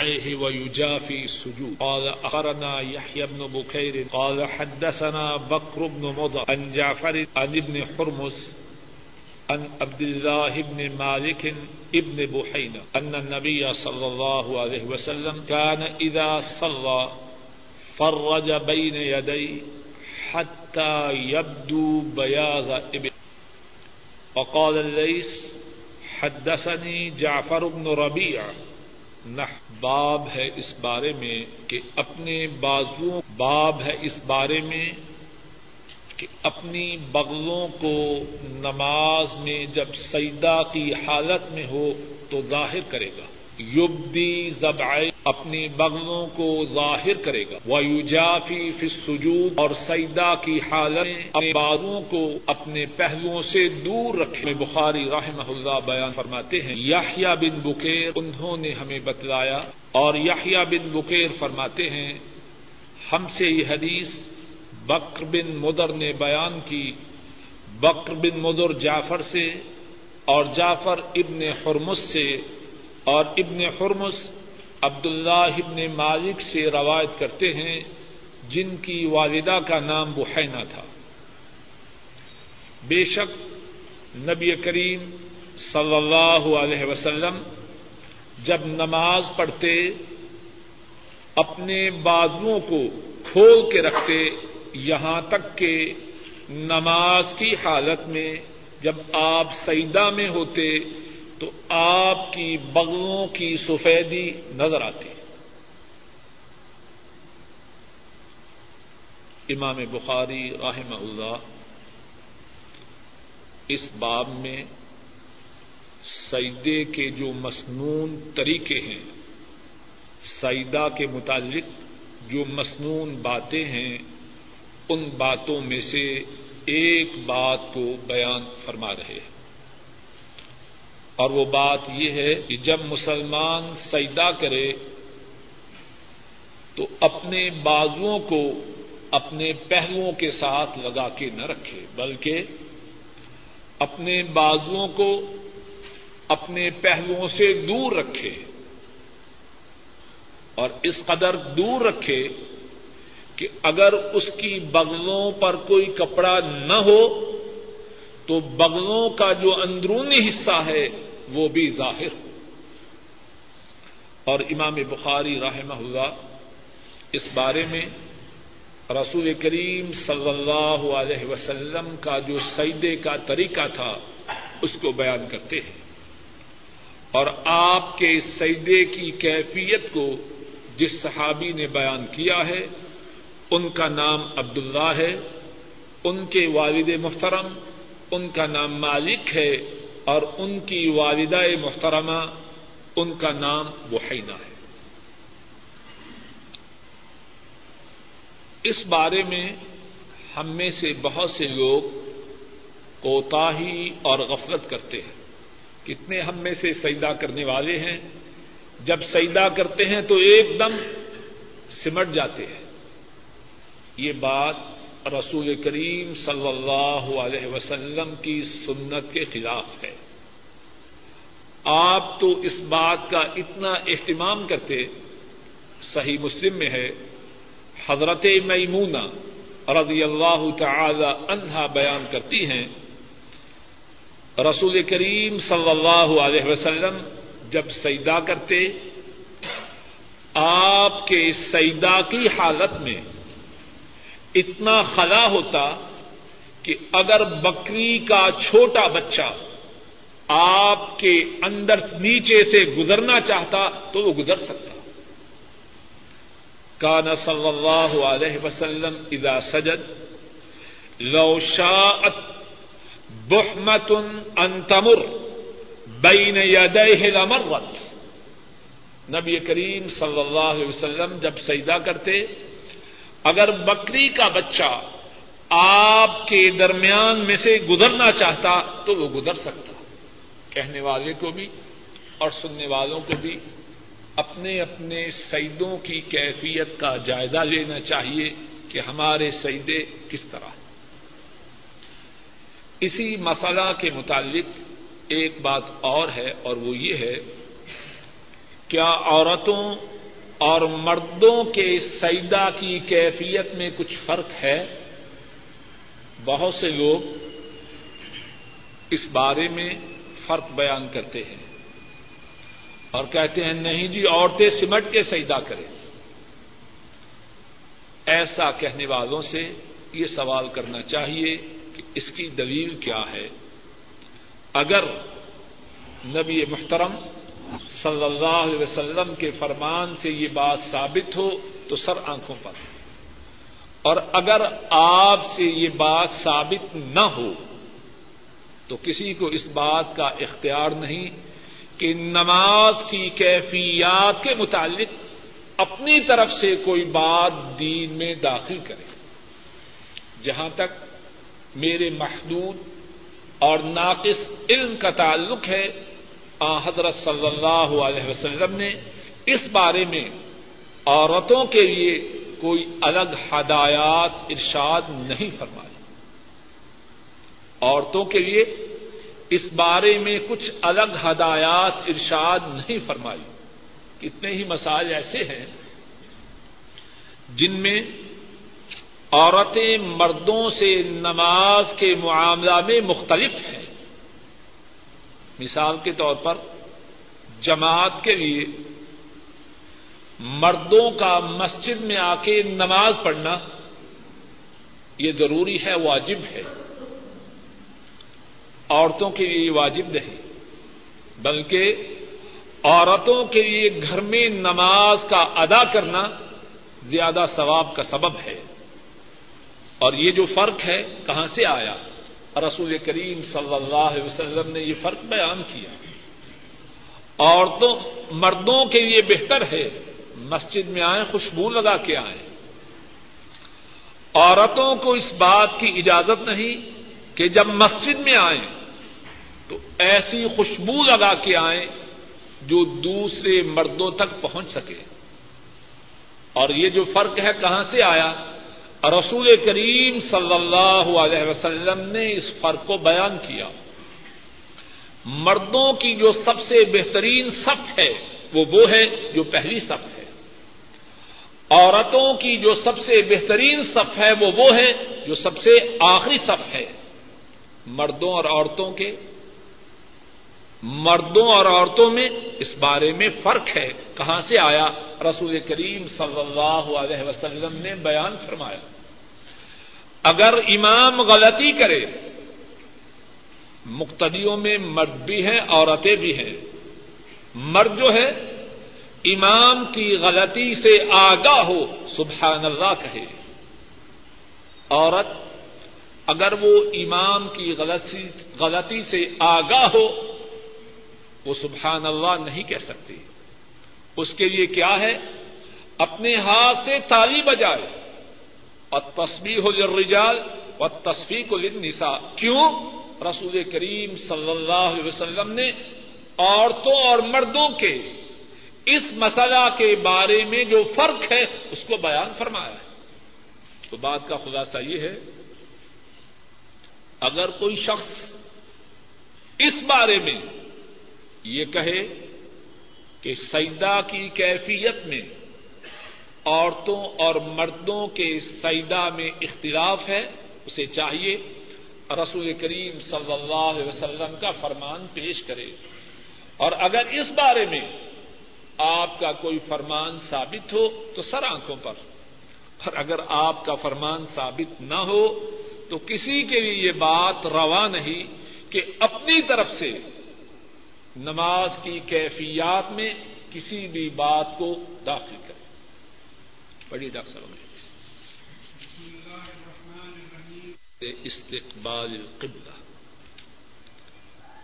عليه ويجافي السجود. قال أخرنا يحيى بن بكير. قال حدثنا بكر بن مضر عن جعفر عن ابن حرمز عن عبد الله بن مالك ابن بحينة أن النبي صلى الله عليه وسلم كان إذا صلى فرج بين يديه حتى يبدو بياض ابن وقال الليث حدثني جعفر بن ربيع نح باب ہے اس بارے میں کہ اپنے بازو باب ہے اس بارے میں کہ اپنی بغلوں کو نماز میں جب سیدہ کی حالت میں ہو تو ظاہر کرے گا۔ یبدی زبائے اپنی بغلوں کو ظاہر کرے گا۔ وہ یوجافی فسجود اور سیدہ کی حالت میں اپنے بازوں کو اپنے پہلوؤں سے دور رکھے۔ بخاری رحمہ اللہ بیان فرماتے ہیں یحییٰ بن بکیر، انہوں نے ہمیں بتلایا، اور یحییٰ بن بکیر فرماتے ہیں، ہم سے یہ حدیث بکر بن مدر نے بیان کی۔ بکر بن مدر جعفر سے، اور جعفر ابن حرمس سے اور ابن حرمس عبداللہ ابن مالک سے روایت کرتے ہیں جن کی والدہ کا نام بحینا تھا۔ بے شک نبی کریم صلی اللہ علیہ وسلم جب نماز پڑھتے، اپنے بازوؤں کو کھول کے رکھتے، یہاں تک کہ نماز کی حالت میں جب آپ سیدہ میں ہوتے تو آپ کی بغلوں کی سفیدی نظر آتی امام بخاری رحم اللہ اس باب میں سیدے کے جو مصنون طریقے ہیں سیدہ کے متعلق جو مصنون باتیں ہیں، ان باتوں میں سے ایک بات کو بیان فرما رہے ہیں۔ اور وہ بات یہ ہے کہ جب مسلمان سجدہ کرے تو اپنے بازوؤں کو اپنے پہلوؤں کے ساتھ لگا کے نہ رکھے، بلکہ اپنے بازوؤں کو اپنے پہلوؤں سے دور رکھے اور اس قدر دور رکھے کہ اگر اس کی بغلوں پر کوئی کپڑا نہ ہو تو بغلوں کا جو اندرونی حصہ ہے وہ بھی ظاہر ہو۔ اور امام بخاری رحمہ اللہ اس بارے میں رسول کریم صلی اللہ علیہ وسلم کا جو سیدے کا طریقہ تھا، اس کو بیان کرتے ہیں۔ اور آپ کے سیدے کی کیفیت کو جس صحابی نے بیان کیا ہے، ان کا نام عبداللہ ہے، ان کے والد محترم، ان کا نام مالک ہے اور ان کی والدہ محترمہ، ان کا نام بحینہ ہے۔ اس بارے میں ہم میں سے بہت سے لوگ کوتاہی اور غفلت کرتے ہیں۔ کتنے ہم میں سے سیدا کرنے والے ہیں۔ جب سیدا کرتے ہیں تو ایک دم سمٹ جاتے ہیں۔ یہ بات رسول کریم صلی اللہ علیہ وسلم کی سنت کے خلاف ہے۔ آپ تو اس بات کا اتنا اہتمام کرتے، صحیح مسلم میں ہے، حضرت میمونہ رضی اللہ تعالی عنہا بیان کرتی ہیں۔ رسول کریم صلی اللہ علیہ وسلم جب سیدا کرتے، آپ کے سیدا کی حالت میں اتنا خلا ہوتا کہ اگر بکری کا چھوٹا بچہ آپ کے اندر نیچے سے گزرنا چاہتا تو وہ گزر سکتا۔ کان صلی اللہ علیہ وسلم اذا سجد، لو شاءت بحمت ان تمر بین یدیہ لمرت۔ نبی کریم صلی اللہ علیہ وسلم جب سجدہ کرتے اگر بکری کا بچہ آپ کے درمیان میں سے گزرنا چاہتا تو وہ گزر سکتا کہنے والے کو بھی اور سننے والوں کو بھی اپنے اپنے سعیدوں کی کیفیت کا جائزہ لینا چاہیے کہ ہمارے سعیدے کس طرح اسی مسئلہ کے متعلق ایک بات اور ہے اور وہ یہ ہے، کیا عورتوں اور مردوں کے سیدا کی کیفیت میں کچھ فرق ہے؟ بہت سے لوگ اس بارے میں فرق بیان کرتے ہیں اور کہتے ہیں، نہیں جی عورتیں سمٹ کے سیدا کریں۔ ایسا کہنے والوں سے یہ سوال کرنا چاہیے کہ اس کی دلیل کیا ہے؟ اگر نبی محترم صلی اللہ علیہ وسلم کے فرمان سے یہ بات ثابت ہو تو سر آنکھوں پر۔ اور اگر آپ سے یہ بات ثابت نہ ہو تو کسی کو اس بات کا اختیار نہیں کہ نماز کی کیفیات کے متعلق اپنی طرف سے کوئی بات دین میں داخل کرے۔ جہاں تک میرے محدود اور ناقص علم کا تعلق ہے آ، حضرت صلی اللہ علیہ وسلم نے اس بارے میں عورتوں کے لیے کوئی الگ ہدایات ارشاد نہیں فرمائی۔ عورتوں کے لیے اس بارے میں کچھ الگ ہدایات ارشاد نہیں فرمائی۔ کتنے ہی مسائل ایسے ہیں جن میں عورتیں مردوں سے نماز کے معاملہ میں مختلف ہیں۔ مثال کے طور پر جماعت کے لیے مردوں کا مسجد میں آ کے نماز پڑھنا یہ ضروری ہے، واجب ہے۔ عورتوں کے لیے واجب نہیں، بلکہ عورتوں کے لیے گھر میں نماز کا ادا کرنا زیادہ ثواب کا سبب ہے۔ اور یہ جو فرق ہے، کہاں سے آیا؟ رسول کریم صلی اللہ علیہ وسلم نے یہ فرق بیان کیا۔ عورتوں، مردوں کے لیے بہتر ہے مسجد میں آئیں، خوشبو لگا کے آئیں۔ عورتوں کو اس بات کی اجازت نہیں کہ جب مسجد میں آئیں تو ایسی خوشبو لگا کے آئیں جو دوسرے مردوں تک پہنچ سکے۔ اور یہ جو فرق ہے کہاں سے آیا؟ رسول کریم صلی اللہ علیہ وسلم نے اس فرق کو بیان کیا۔ مردوں کی جو سب سے بہترین صف ہے، وہ وہ ہے جو پہلی صف ہے۔ عورتوں کی جو سب سے بہترین صف ہے، وہ وہ ہے جو سب سے آخری صف ہے۔ مردوں اور عورتوں کے، مردوں اور عورتوں میں اس بارے میں فرق ہے، کہاں سے آیا؟ رسول کریم صلی اللہ علیہ وسلم نے بیان فرمایا، اگر امام غلطی کرے، مقتدیوں میں مرد بھی ہیں، عورتیں بھی ہیں، مرد جو ہے، امام کی غلطی سے آگاہ ہو، سبحان اللہ کہے۔ عورت اگر وہ امام کی غلطی سے آگاہ ہو، وہ سبحان اللہ نہیں کہہ سکتی۔ اس کے لیے کیا ہے؟ اپنے ہاتھ سے تالی بجائے۔ اور تصویر ہو للرجال و تصویر کو للنساء۔ کیوں؟ رسول کریم صلی اللہ علیہ وسلم نے عورتوں اور مردوں کے اس مسئلہ کے بارے میں جو فرق ہے، اس کو بیان فرمایا ہے۔ تو بات کا خلاصہ یہ ہے، اگر کوئی شخص اس بارے میں یہ کہے کہ سیدا کی کیفیت میں عورتوں اور مردوں کے سیدا میں اختلاف ہے، اسے چاہیے رسول کریم صلی اللہ علیہ وسلم کا فرمان پیش کرے۔ اور اگر اس بارے میں آپ کا کوئی فرمان ثابت ہو تو سر آنکھوں پر۔ اور اگر آپ کا فرمان ثابت نہ ہو تو کسی کے لیے یہ بات روا نہیں کہ اپنی طرف سے نماز کی کیفیات میں کسی بھی بات کو داخل کرے بڑی ڈاکٹر صاحب استقبال القبلہ۔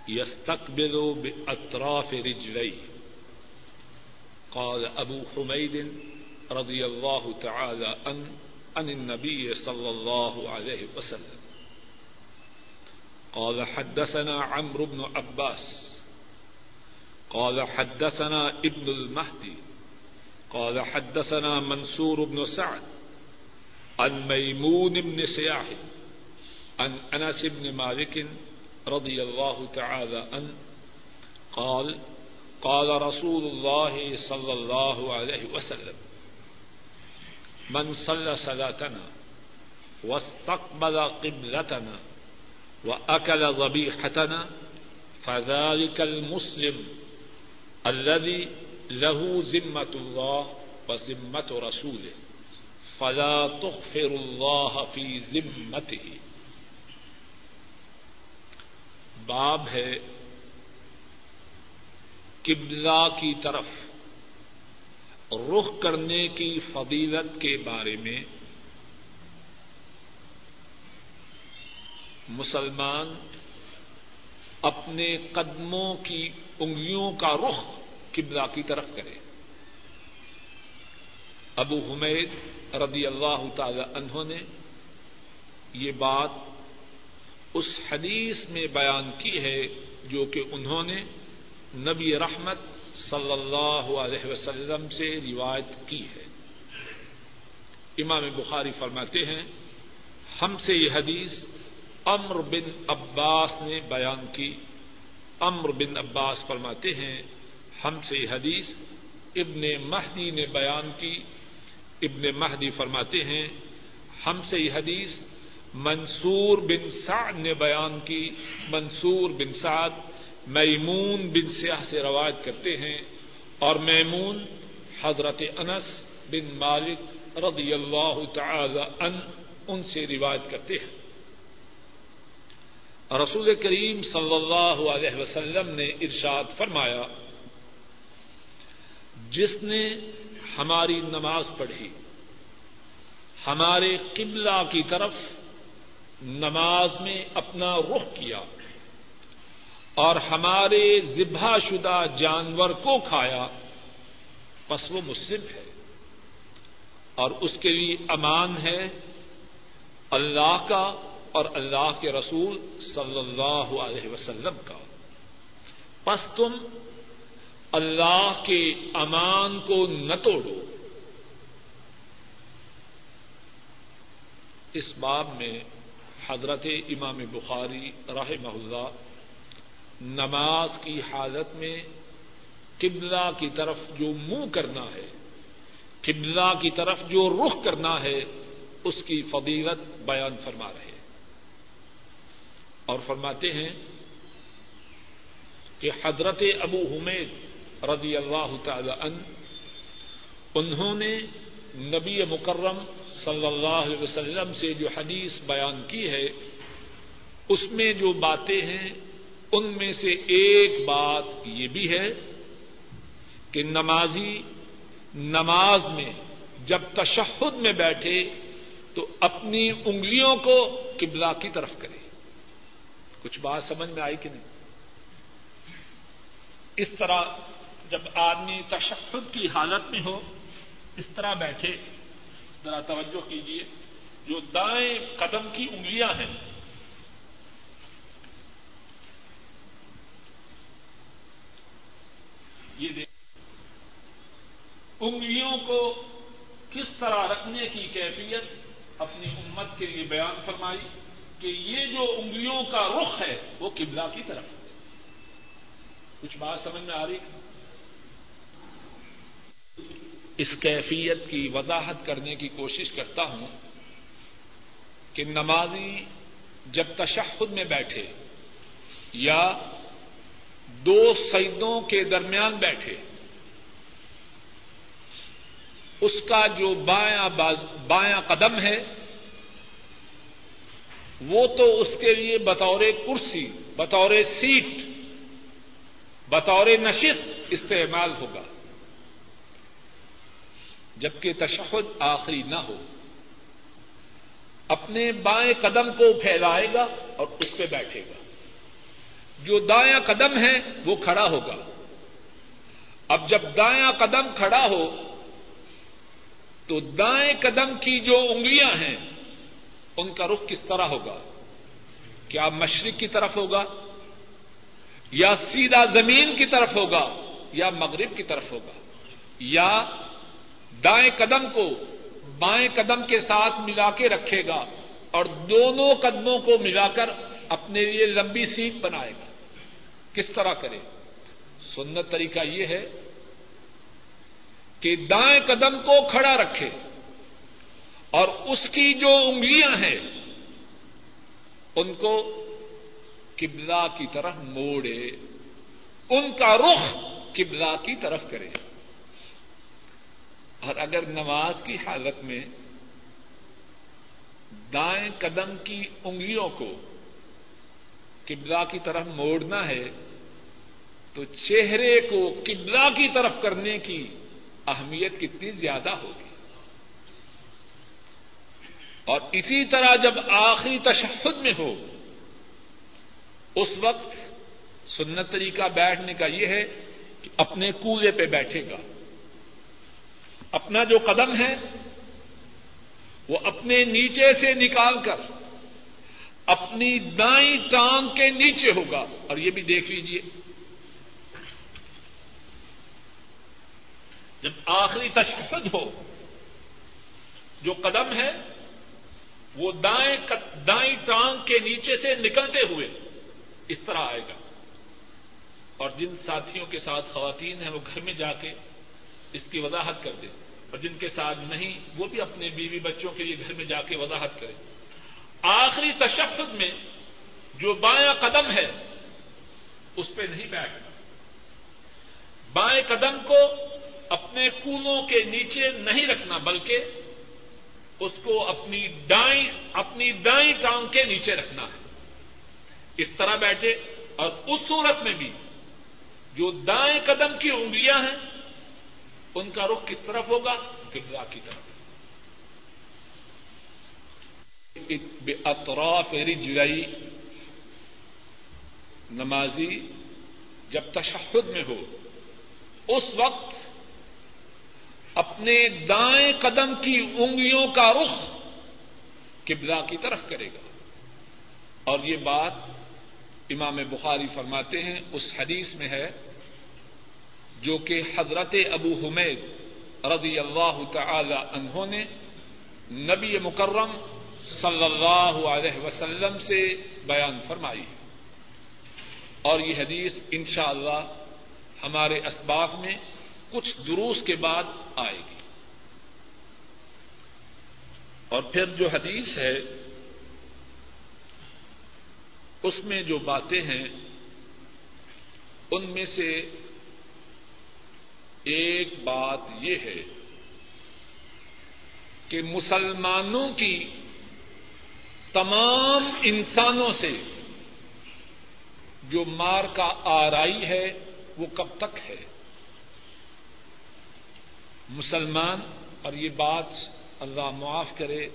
يستقبل بأطراف رجليه قال أبو حميد رضي الله تعالى عن, عن النبي صلى الله عليه وسلم۔ قال حدثنا عمرو بن عباس۔ قال حدثنا ابن المهدي. قال حدثنا منصور بن سعد عن ميمون بن سياح عن انس بن مالك رضي الله تعالى عنه. قال قال رسول الله صلى الله عليه وسلم من صلى صلاتنا واستقبل قبلتنا وأكل ذبيحتنا فذلك المسلم الذي له ذمة الله وذمة رسوله. فلا تغفر الله في ذمته. باب ہے قبلہ کی طرف. رخ کرنے کی فضیلت کے بارے میں مسلمان اپنے قدموں کی انگلیوں کا رخ قبلہ کی طرف کرے۔ ابو حمید رضی اللہ تعالی عنہ نے یہ بات اس حدیث میں بیان کی ہے جو کہ انہوں نے نبی رحمت صلی اللہ علیہ وسلم سے روایت کی ہے۔ امام بخاری فرماتے ہیں، ہم سے یہ حدیث امر بن عباس نے بیان کی۔ امر بن عباس فرماتے ہیں، ہم سے یہ حدیث ابن مہدی نے بیان کی۔ ابن مہدی فرماتے ہیں، ہم سے یہ حدیث منصور بن سعد نے بیان کی۔ منصور بن سعد میمون بن سیاح سے روایت کرتے ہیں اور میمون حضرت انس بن مالک رضی اللہ تعالی ان ان سے روایت کرتے ہیں۔ رسول کریم صلی اللہ علیہ وسلم نے ارشاد فرمایا، جس نے ہماری نماز پڑھی، ہمارے قبلہ کی طرف نماز میں اپنا رخ کیا اور ہمارے ذبح شدہ جانور کو کھایا، پس وہ مسلم ہے اور اس کے لیے امان ہے، اللہ کا اور اللہ کے رسول صلی اللہ علیہ وسلم کا۔ پس تم اللہ کے امان کو نہ توڑو۔ اس باب میں حضرت امام بخاری راہ اللہ نماز کی حالت میں قبلہ کی طرف جو منہ کرنا ہے، قبلہ کی طرف جو رخ کرنا ہے، اس کی فضیلت بیان فرما رہے اور فرماتے ہیں کہ حضرت ابو حمید رضی اللہ تعالی عنہ، انہوں نے نبی مکرم صلی اللہ علیہ وسلم سے جو حدیث بیان کی ہے، اس میں جو باتیں ہیں، ان میں سے ایک بات یہ بھی ہے کہ نمازی نماز میں جب تشہد میں بیٹھے تو اپنی انگلیوں کو قبلہ کی طرف کرے۔ کچھ بات سمجھ میں آئی کہ نہیں؟ اس طرح جب آدمی تشہد کی حالت میں ہو، اس طرح بیٹھے، ذرا توجہ کیجیے جو دائیں قدم کی انگلیاں ہیں، یہ دیکھ، انگلیوں کو کس طرح رکھنے کی کیفیت اپنی امت کے لیے بیان فرمائی کہ یہ جو انگلیوں کا رخ ہے وہ قبلہ کی طرف کچھ بات سمجھ میں آ رہی اس کیفیت کی وضاحت کرنے کی کوشش کرتا ہوں کہ نمازی جب تشہد میں بیٹھے یا دو سیدوں کے درمیان بیٹھے، اس کا جو بایاں بایاں قدم ہے وہ تو اس کے لیے بطور کرسی، بطور سیٹ، بطور نشست استعمال ہوگا۔ جبکہ تشہد آخری نہ ہو، اپنے بائیں قدم کو پھیلائے گا اور اس پہ بیٹھے گا۔ جو دایاں قدم ہے وہ کھڑا ہوگا۔ اب جب دایاں قدم کھڑا ہو، تو دائیں قدم کی جو انگلیاں ہیں ان کا رخ کس طرح ہوگا؟ کیا مشرق کی طرف ہوگا؟ یا سیدھا زمین کی طرف ہوگا؟ یا مغرب کی طرف ہوگا؟ یا دائیں قدم کو بائیں قدم کے ساتھ ملا کے رکھے گا اور دونوں قدموں کو ملا کر اپنے لیے لمبی سیٹ بنائے گا؟ کس طرح کرے؟ سنت طریقہ یہ ہے کہ دائیں قدم کو کھڑا رکھے۔ اور اس کی جو انگلیاں ہیں، ان کو قبلہ کی طرف موڑے، ان کا رخ قبلہ کی طرف کرے۔ اور اگر نماز کی حالت میں دائیں قدم کی انگلیوں کو قبلہ کی طرف موڑنا ہے، تو چہرے کو قبلہ کی طرف کرنے کی اہمیت کتنی زیادہ ہوگی۔ اور اسی طرح جب آخری تشہد میں ہو، اس وقت سنت طریقہ بیٹھنے کا یہ ہے کہ اپنے کوزے پہ بیٹھے گا۔ اپنا جو قدم ہے، وہ اپنے نیچے سے نکال کر اپنی دائیں ٹانگ کے نیچے ہوگا۔ اور یہ بھی دیکھ لیجیے جب آخری تشخص ہو، جو قدم ہے وہ دائیں دائیں ٹانگ کے نیچے سے نکلتے ہوئے اس طرح آئے گا۔ اور جن ساتھیوں کے ساتھ خواتین ہیں وہ گھر میں جا کے اس کی وضاحت کر دیں۔ اور جن کے ساتھ نہیں، وہ بھی اپنے بیوی بچوں کے لیے گھر میں جا کے وضاحت کریں۔ آخری تشخص میں جو بایاں قدم ہے، اس پہ نہیں بیٹھنا بائیں قدم کو اپنے کولوں کے نیچے نہیں رکھنا، بلکہ اس کو اپنی دائیں اپنی دائیں ٹانگ کے نیچے رکھنا ہے۔ اس طرح بیٹھے اور اس صورت میں بھی جو دائیں قدم کی انگلیاں ہیں، ان کا رخ کس طرف ہوگا؟ گرا کی طرف۔ اطراف رجلئی نمازی جب تشہد میں ہو، اس وقت اپنے دائیں قدم کی انگلیوں کا رخ قبلہ کی طرف کرے گا۔ اور یہ بات امام بخاری فرماتے ہیں، اس حدیث میں ہے جو کہ حضرت ابو حمید رضی اللہ تعالی عنہ نے نبی مکرم صلی اللہ علیہ وسلم سے بیان فرمائی اور یہ حدیث انشاءاللہ اللہ ہمارے اسباق میں کچھ دروس کے بعد آئے گی۔ اور پھر جو حدیث ہے، اس میں جو باتیں ہیں، ان میں سے ایک بات یہ ہے کہ مسلمانوں کی تمام انسانوں سے جو مار کا آرائی ہے، وہ کب تک ہے؟ مسلمان اور یہ بات اللہ معاف کرے،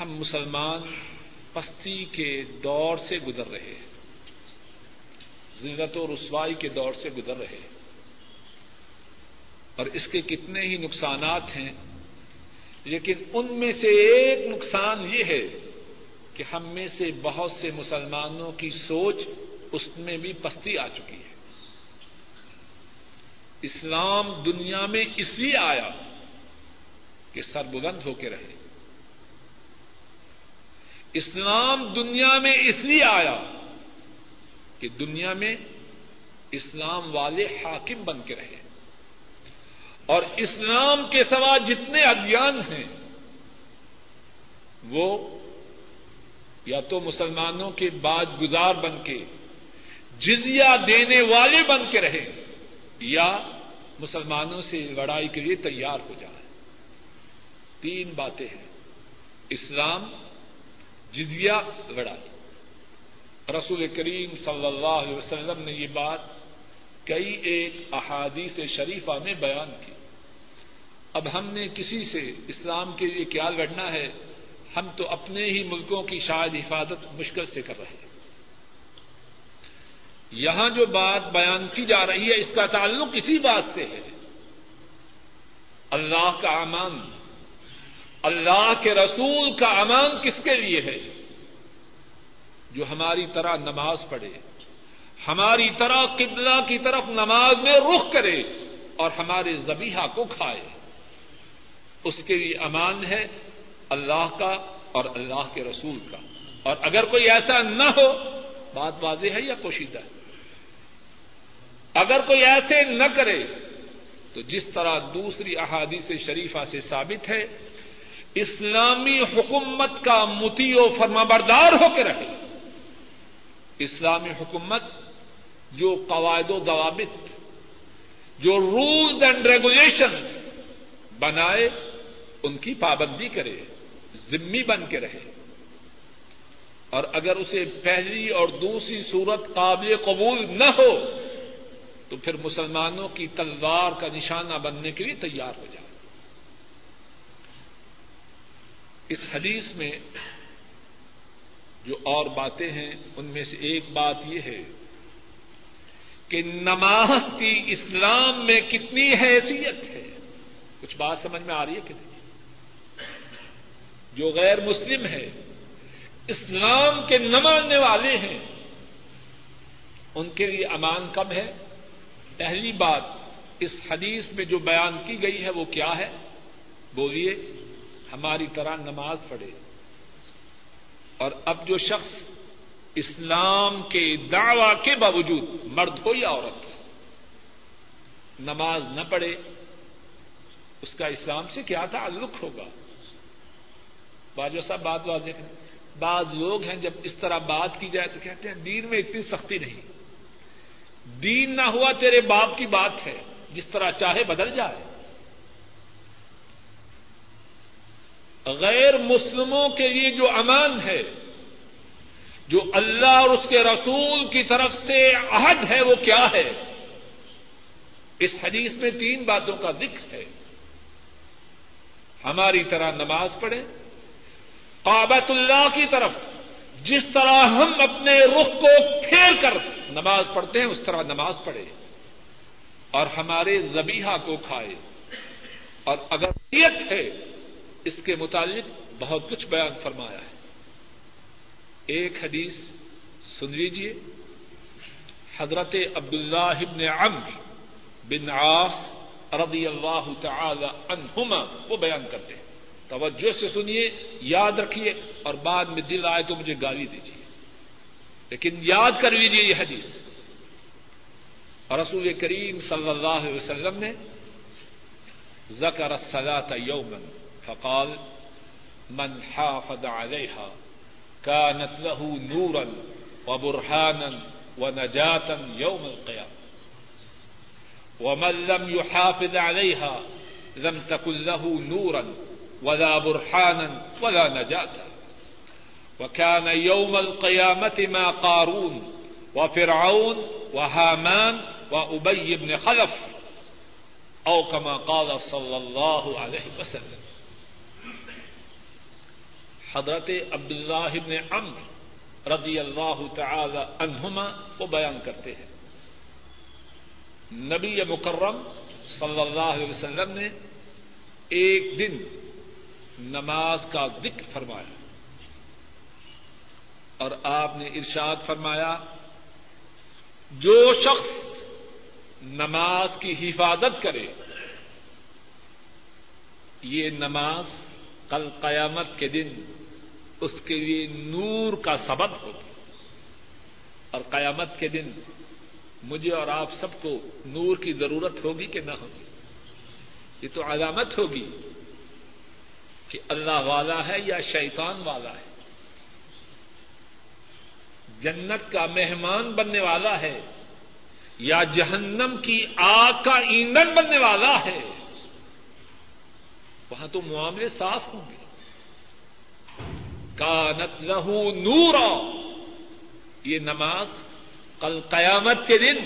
ہم مسلمان پستی کے دور سے گزر رہے ہیں ذلت و رسوائی کے دور سے گزر رہے ہیں۔ اور اس کے کتنے ہی نقصانات ہیں، لیکن ان میں سے ایک نقصان یہ ہے کہ ہم میں سے بہت سے مسلمانوں کی سوچ اس میں بھی پستی آ چکی ہے۔ اسلام دنیا میں اس لیے آیا کہ سر بلند ہو کے رہے۔ اسلام دنیا میں اس لیے آیا کہ دنیا میں اسلام والے حاکم بن کے رہے۔ اور اسلام کے سوا جتنے ادیان ہیں، وہ یا تو مسلمانوں کے بعد گزار بن کے جزیا دینے والے بن کے رہے۔ یا مسلمانوں سے لڑائی کے لیے تیار ہو جائے۔ تین باتیں ہیں۔ اسلام جزیا لڑائی۔ رسول کریم صلی اللہ علیہ وسلم نے یہ بات کئی ایک احادیث شریفہ میں بیان کی۔ اب ہم نے کسی سے اسلام کے لیے کیا لڑنا ہے، ہم تو اپنے ہی ملکوں کی شاید حفاظت مشکل سے کر رہے ہیں۔ یہاں جو بات بیان کی جا رہی ہے، اس کا تعلق اسی بات سے ہے۔ اللہ کا امان، اللہ کے رسول کا امان کس کے لیے ہے؟ جو ہماری طرح نماز پڑھے، ہماری طرح قبلہ کی طرف نماز میں رخ کرے اور ہمارے زبیحہ کو کھائے۔ اس کے لیے امان ہے اللہ کا اور اللہ کے رسول کا۔ اور اگر کوئی ایسا نہ ہو، بات واضح ہے یا پوشیدہ ہے؟ اگر کوئی ایسے نہ کرے، تو جس طرح دوسری احادیث شریفہ سے ثابت ہے، اسلامی حکومت کا متی و فرما بردار ہو کے رہے۔ اسلامی حکومت جو قواعد و ضوابط، جو رولز اینڈ ریگولیشنس بنائے، ان کی پابندی کرے ذمی بن کے رہے۔ اور اگر اسے پہلی اور دوسری صورت قابل قبول نہ ہو تو پھر مسلمانوں کی تلوار کا نشانہ بننے کے لیے تیار ہو جائے۔ اس حدیث میں جو اور باتیں ہیں، ان میں سے ایک بات یہ ہے کہ نماز کی اسلام میں کتنی حیثیت ہے۔ کچھ بات سمجھ میں آ رہی ہے کہ نہیں؟ جو غیر مسلم ہے، اسلام کے نہ ماننے والے ہیں، ان کے لیے امان کب ہے۔ پہلی بات اس حدیث میں جو بیان کی گئی ہے وہ کیا ہے؟ بولیے، ہماری طرح نماز پڑھے۔ اور اب جو شخص اسلام کے دعوی کے باوجود مرد ہو یا عورت، نماز نہ پڑھے، اس کا اسلام سے کیا تعلق ہوگا؟ باجو صاحب، بات واضح کریں بعض لوگ ہیں جب اس طرح بات کی جائے تو کہتے ہیں، دین میں اتنی سختی نہیں۔ دین نہ ہوا تیرے باپ کی بات ہے، جس طرح چاہے بدل جائے۔ غیر مسلموں کے لیے جو امان ہے، جو اللہ اور اس کے رسول کی طرف سے عہد ہے، وہ کیا ہے؟ اس حدیث میں تین باتوں کا ذکر ہے۔ ہماری طرح نماز پڑھیں کابت اللہ کی طرف جس طرح ہم اپنے رخ کو پھیر کر نماز پڑھتے ہیں، اس طرح نماز پڑھے اور ہمارے زبیحہ کو کھائے۔ اور اگر نیت ہے، اس کے متعلق بہت کچھ بیان فرمایا ہے۔ ایک حدیث سن لیجیے حضرت عبد اللہ ابن عمر بن عاص رضی اللہ تعالی عنہما وہ بیان کرتے ہیں۔ توجہ سے سنیے، یاد رکھیے اور بعد میں دل آئے تو مجھے گالی دیجیے۔ لیکن یاد کر لیجیے یہ حدیث۔ اور رسول کریم صلی اللہ علیہ وسلم نے ذکر الصلاة یوما فقال، من حافظ عليها كانت له نورا وبرهانا ونجاة يوم القيامة ومن لم يحافظ عليها لم تكن له نورا ولا برحانا ولا نجاتا وكان يوم القيامة ما قارون وفرعون وهامان وأبي بن خلف أو كما قال صلى الله عليه وسلم. حضرت عبداللہ ابن عمر رضی اللہ تعالی عنہما وہ بیان کرتے ہیں. نبی مکرم صلی اللہ علیہ وسلم نے ایک دن نماز کا ذکر فرمایا۔ اور آپ نے ارشاد فرمایا، جو شخص نماز کی حفاظت کرے، یہ نماز کل قیامت کے دن اس کے لیے نور کا سبب ہوگی۔ اور قیامت کے دن مجھے اور آپ سب کو نور کی ضرورت ہوگی کہ نہ ہوگی؟ یہ تو علامت ہوگی۔ کہ اللہ والا ہے یا شیطان والا ہے؟ جنت کا مہمان بننے والا ہے یا جہنم کی آگ کا ایندھن بننے والا ہے؟ وہاں تو معاملے صاف ہوں گے۔ کانت لہو نور یہ نماز کل قیامت کے دن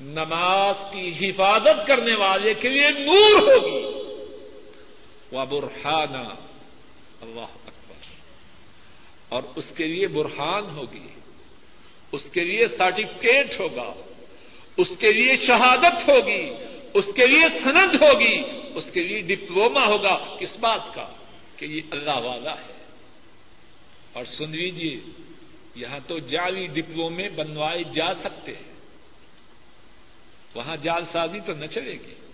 نماز کی حفاظت کرنے والے کے لیے نور ہوگی۔ وہ برہانہ اللہ اکبر۔ اور اس کے لیے برہان ہوگی، اس کے لیے سرٹیفکیٹ ہوگا، اس کے لیے شہادت ہوگی، اس کے لیے سند ہوگی، اس کے لیے ڈپلوما ہوگا۔ کس بات کا؟ کہ یہ اللہ والا ہے۔ اور سن لیجیے یہاں تو جعلی ڈپلومے بنوائے جا سکتے ہیں۔ وہاں جال سازی تو نہ چلے گی۔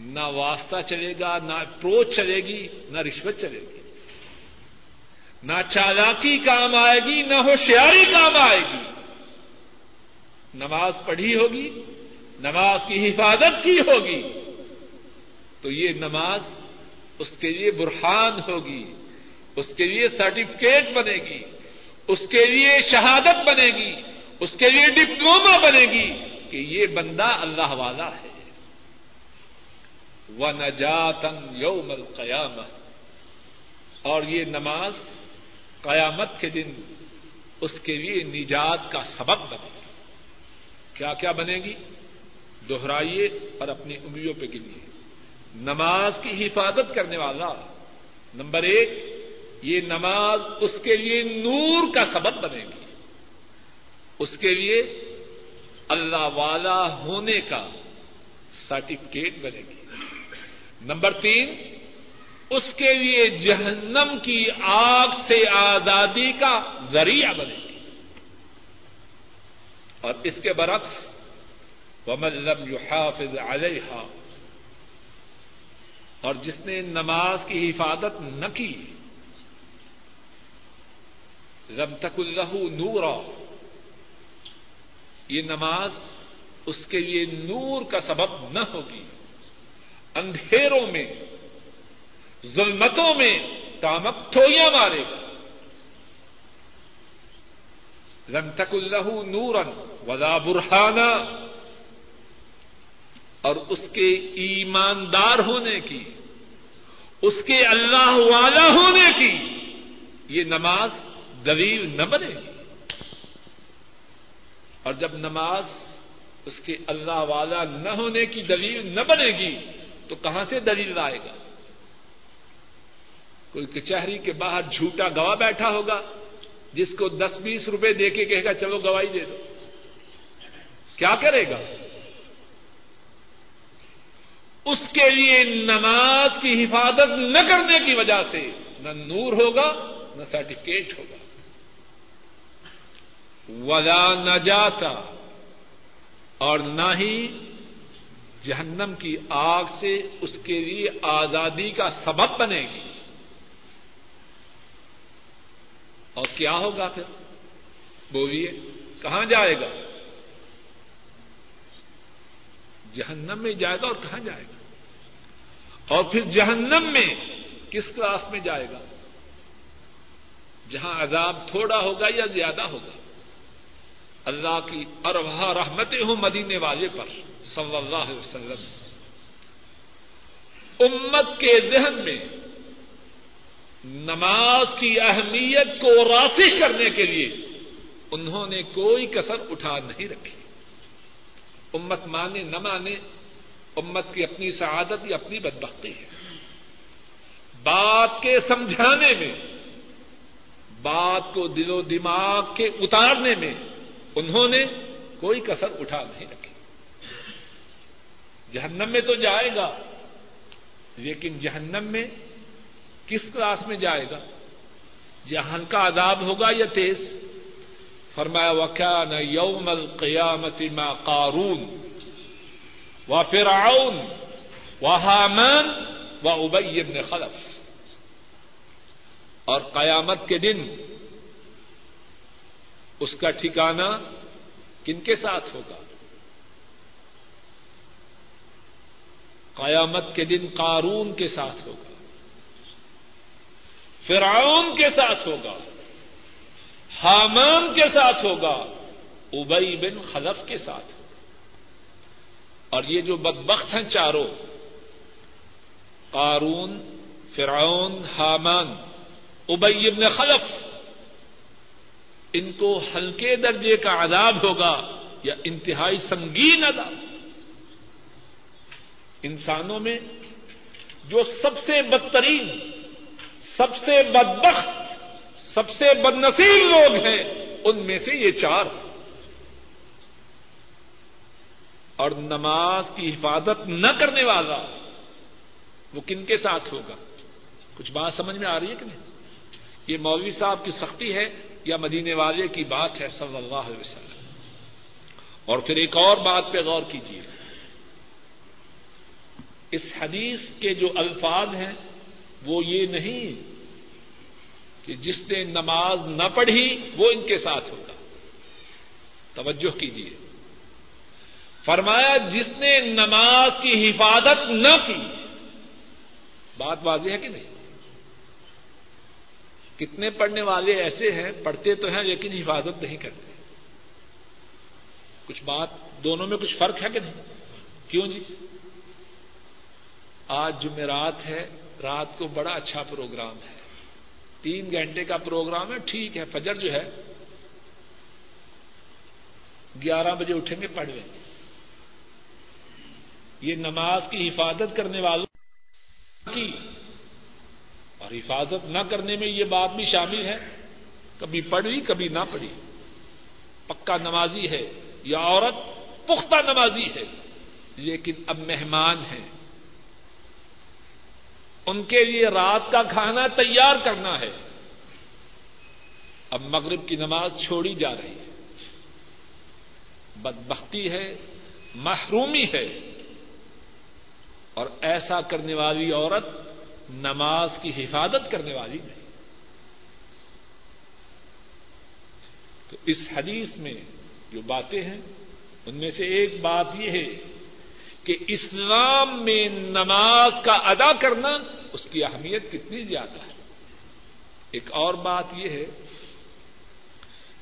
نہ واسطہ چلے گا، نہ اپروچ چلے گی، نہ رشوت چلے گی۔ نہ چالاکی کام آئے گی، نہ ہوشیاری کام آئے گی۔ نماز پڑھی ہوگی، نماز کی حفاظت کی ہوگی۔ تو یہ نماز اس کے لیے برہان ہوگی، اس کے لیے سرٹیفکیٹ بنے گی، اس کے لیے شہادت بنے گی، اس کے لیے ڈپلوما بنے گی کہ یہ بندہ اللہ والا ہے۔ وہ نجاتن یوم القیامت اور یہ نماز قیامت کے دن اس کے لیے نجات کا سبب بنے گی۔ کیا کیا بنے گی؟ دوہرائیے اور اپنی انگلیوں پہ گنیے۔ نماز کی حفاظت کرنے والا۔ نمبر ایک، یہ نماز اس کے لیے نور کا سبب بنے گی۔ اس کے لیے اللہ والا ہونے کا سرٹیفکیٹ بنے گی۔ نمبر تین، اس کے لیے جہنم کی آگ سے آزادی کا ذریعہ بنے گی۔ اور اس کے برعکس، ومن لم يحافظ علیہ اور جس نے نماز کی حفاظت نہ کی، لم تک اللہ نورا۔ یہ نماز اس کے لیے نور کا سبب نہ ہوگی۔ اندھیروں میں، ظلمتوں میں تامک ٹھوئیاں مارے۔ گا لم تک اللہ نورن ولا برہانہ اور اس کے ایماندار ہونے کی، اس کے اللہ والا ہونے کی یہ نماز دلیل نہ بنے۔ گی اور جب نماز اس کے اللہ والا نہ ہونے کی دلیل نہ بنے گی تو کہاں سے دلیل آئے گا؟ کوئی کچہری کے باہر جھوٹا گواہ بیٹھا ہوگا، جس کو دس بیس روپے دے کے کہے گا، چلو گواہی دے دو۔ کیا کرے گا؟ اس کے لیے نماز کی حفاظت نہ کرنے کی وجہ سے نہ نور ہوگا، نہ سرٹیفکیٹ ہوگا۔ ولا نہ جاتا اور نہ ہی جہنم کی آگ سے اس کے لیے آزادی کا سبب بنے گی۔ اور کیا ہوگا پھر؟ بولیے، کہاں جائے گا؟ جہنم میں جائے گا اور کہاں جائے گا؟ اور پھر جہنم میں کس کلاس میں جائے گا؟ جہاں عذاب تھوڑا ہوگا یا زیادہ ہوگا؟ اللہ کی اروا رحمتیں ہوں مدینے والے پر۔ صلی اللہ علیہ وسلم، امت کے ذہن میں نماز کی اہمیت کو راسخ کرنے کے لیے انہوں نے کوئی کسر اٹھا نہیں رکھی۔ امت مانے نہ مانے، امت کی اپنی سعادت یا اپنی بدبختی ہے۔ بات کے سمجھانے میں، بات کو دل و دماغ کے اتارنے میں انہوں نے کوئی کسر اٹھا نہیں رکھی۔ جہنم میں تو جائے گا، لیکن جہنم میں کس کلاس میں جائے گا؟ جہاں ہلکا عذاب ہوگا یا تیز؟ فرمایا وکان یوم القیامت ما قارون و فرعون و حامان و ابئی ابن خلف۔ اور قیامت کے دن اس کا ٹھکانا کن کے ساتھ ہوگا؟ قیامت کے دن قارون کے ساتھ ہوگا۔ فرعون کے ساتھ ہوگا۔ حامان کے ساتھ ہوگا۔ ابئی بن خلف کے ساتھ ہوگا۔ اور یہ جو بدبخت ہیں چاروں، قارون، فرعون حامان ابئی بن خلف، ان کو ہلکے درجے کا عذاب ہوگا یا انتہائی سنگین عذاب۔ انسانوں میں جو سب سے بدترین، سب سے بدبخت، سب سے بدنصیب لوگ ہیں، ان میں سے یہ چار۔ اور نماز کی حفاظت نہ کرنے والا وہ کن کے ساتھ ہوگا؟ کچھ بات سمجھ میں آ رہی ہے کہ نہیں؟ یہ مولوی صاحب کی سختی ہے یا مدینے والے کی بات ہے صلی اللہ علیہ وسلم؟ اور پھر ایک اور بات پہ غور کیجیے اس حدیث کے جو الفاظ ہیں وہ یہ نہیں کہ جس نے نماز نہ پڑھی وہ ان کے ساتھ ہوگا توجہ کیجیے فرمایا جس نے نماز کی حفاظت نہ کی بات واضح ہے کہ نہیں کتنے پڑھنے والے ایسے ہیں پڑھتے تو ہیں لیکن حفاظت نہیں کرتے کچھ بات دونوں میں کچھ فرق ہے کہ نہیں؟ کیوں جی؟ آج جمعرات ہے، رات کو بڑا اچھا پروگرام ہے۔ تین گھنٹے کا پروگرام ہے، ٹھیک ہے، فجر جو ہے، گیارہ بجے اٹھیں گے، پڑھ لیں گے۔ یہ نماز کی حفاظت کرنے والوں کی۔ اور حفاظت نہ کرنے میں یہ بات بھی شامل ہے، کبھی پڑھی، کبھی نہ پڑھی۔ پکا نمازی ہے یا عورت، پختہ نمازی ہے، لیکن اب مہمان ہیں۔ ان کے لیے رات کا کھانا تیار کرنا ہے۔ اب مغرب کی نماز چھوڑی جا رہی ہے۔ بدبختی ہے، محرومی ہے۔ اور ایسا کرنے والی عورت نماز کی حفاظت کرنے والی نہیں۔ تو اس حدیث میں جو باتیں ہیں، ان میں سے ایک بات یہ ہے کہ اسلام میں نماز کا ادا کرنا اس کی اہمیت کتنی زیادہ ہے؟ ایک اور بات یہ ہے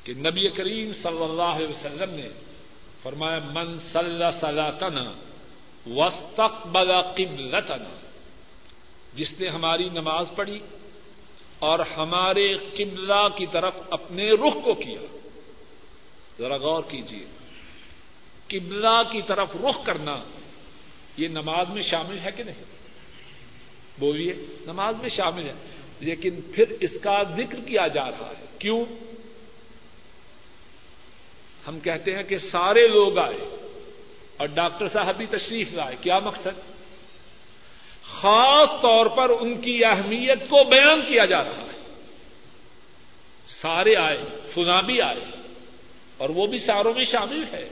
کہ نبی کریم صلی اللہ علیہ وسلم نے فرمایا، من صلی صلاتنا وسطبل قبلتنا. جس نے ہماری نماز پڑھی اور ہمارے قبلہ کی طرف اپنے رخ کو کیا۔ ذرا غور کیجیے قبلہ کی طرف رخ کرنا یہ نماز میں شامل ہے کہ نہیں؟ بولیے، نماز میں شامل ہے، لیکن پھر اس کا ذکر کیا جا رہا ہے۔ کیوں؟ ہم کہتے ہیں کہ سارے لوگ آئے اور ڈاکٹر صاحب بھی تشریف لائے۔ کیا مقصد؟ خاص طور پر ان کی اہمیت کو بیان کیا جا رہا ہے۔ سارے آئے سنا بھی آئے اور وہ بھی ساروں میں شامل ہے۔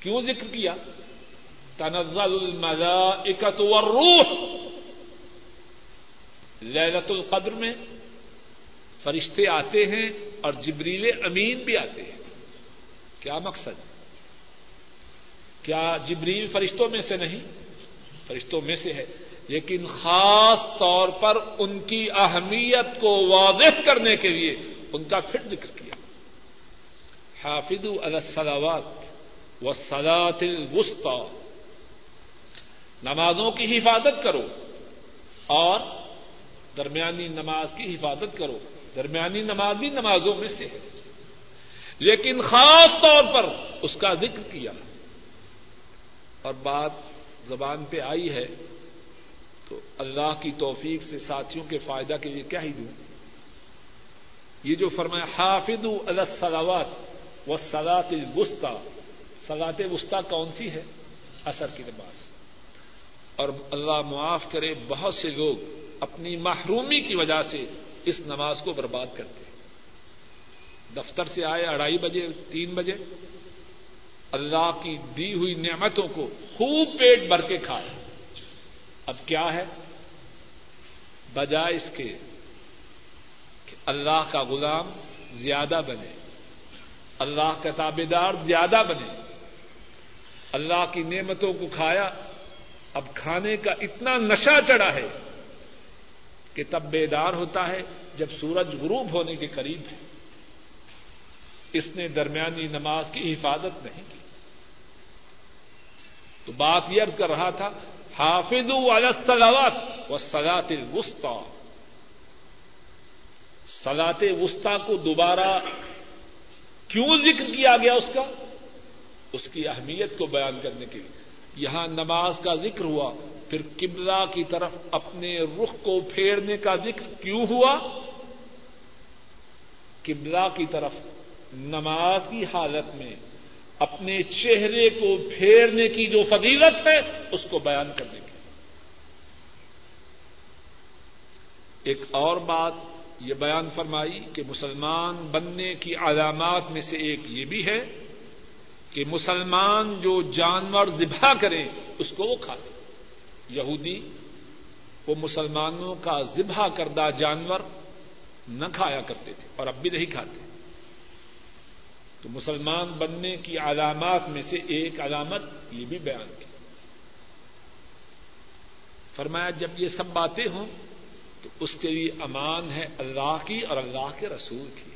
کیوں ذکر کیا؟ تنزل الملائکت والروح. لیلت القدر میں فرشتے آتے ہیں اور جبریل امین بھی آتے ہیں. کیا مقصد؟ کیا جبریل فرشتوں میں سے نہیں؟ فرشتوں میں سے ہے. لیکن خاص طور پر ان کی اہمیت کو واضح کرنے کے لیے ان کا پھر ذکر کیا. حافظ السلاوات و سلاط الوسطی. نمازوں کی حفاظت کرو اور درمیانی نماز کی حفاظت کرو۔ درمیانی نماز بھی نمازوں میں سے ہے۔ لیکن خاص طور پر اس کا ذکر کیا۔ اور بات زبان پہ آئی ہے تو اللہ کی توفیق سے ساتھیوں کے فائدہ کے لیے کیا ہی دوں۔ یہ جو فرمایا حافظ السلاوات و سلاط وسطی سلاط وسطی کون سی ہے؟ اثر کی نماز۔ اور اللہ معاف کرے بہت سے لوگ اپنی محرومی کی وجہ سے اس نماز کو برباد کرتے دفتر سے آئے اڑائی بجے، تین بجے، اللہ کی دی ہوئی نعمتوں کو خوب پیٹ بھر کے کھائے۔ اب کیا ہے؟ بجائے اس کے کہ اللہ کا غلام زیادہ بنے، اللہ کا تابے دار زیادہ بنے۔ اللہ کی نعمتوں کو کھایا اب کھانے کا اتنا نشہ چڑھا ہے کہ تب بیدار ہوتا ہے جب سورج غروب ہونے کے قریب ہے۔ اس نے درمیانی نماز کی حفاظت نہیں کی۔ تو بات یہ عرض کر رہا تھا حافظ السلاوات و سلاط وسطی سلاط وسطی کو دوبارہ کیوں ذکر کیا گیا اس کا؟ اس کی اہمیت کو بیان کرنے کے لیے۔ یہاں نماز کا ذکر ہوا، پھر قبلہ کی طرف اپنے رخ کو پھیرنے کا ذکر کیوں ہوا؟ قبلہ کی طرف نماز کی حالت میں اپنے چہرے کو پھیرنے کی جو فضیلت ہے، اس کو بیان کرنے کی ایک اور بات یہ بیان فرمائی کہ مسلمان بننے کی علامات میں سے ایک یہ بھی ہے کہ مسلمان جو جانور ذبح کرے اس کو وہ کھا لے یہودی وہ مسلمانوں کا ذبح کردہ جانور نہ کھایا کرتے تھے اور اب بھی نہیں کھاتے۔ تو مسلمان بننے کی علامات میں سے ایک علامت یہ بھی بیان کی۔ فرمایا، جب یہ سب باتیں ہوں تو اس کے لیے امان ہے اللہ کی اور اللہ کے رسول کی۔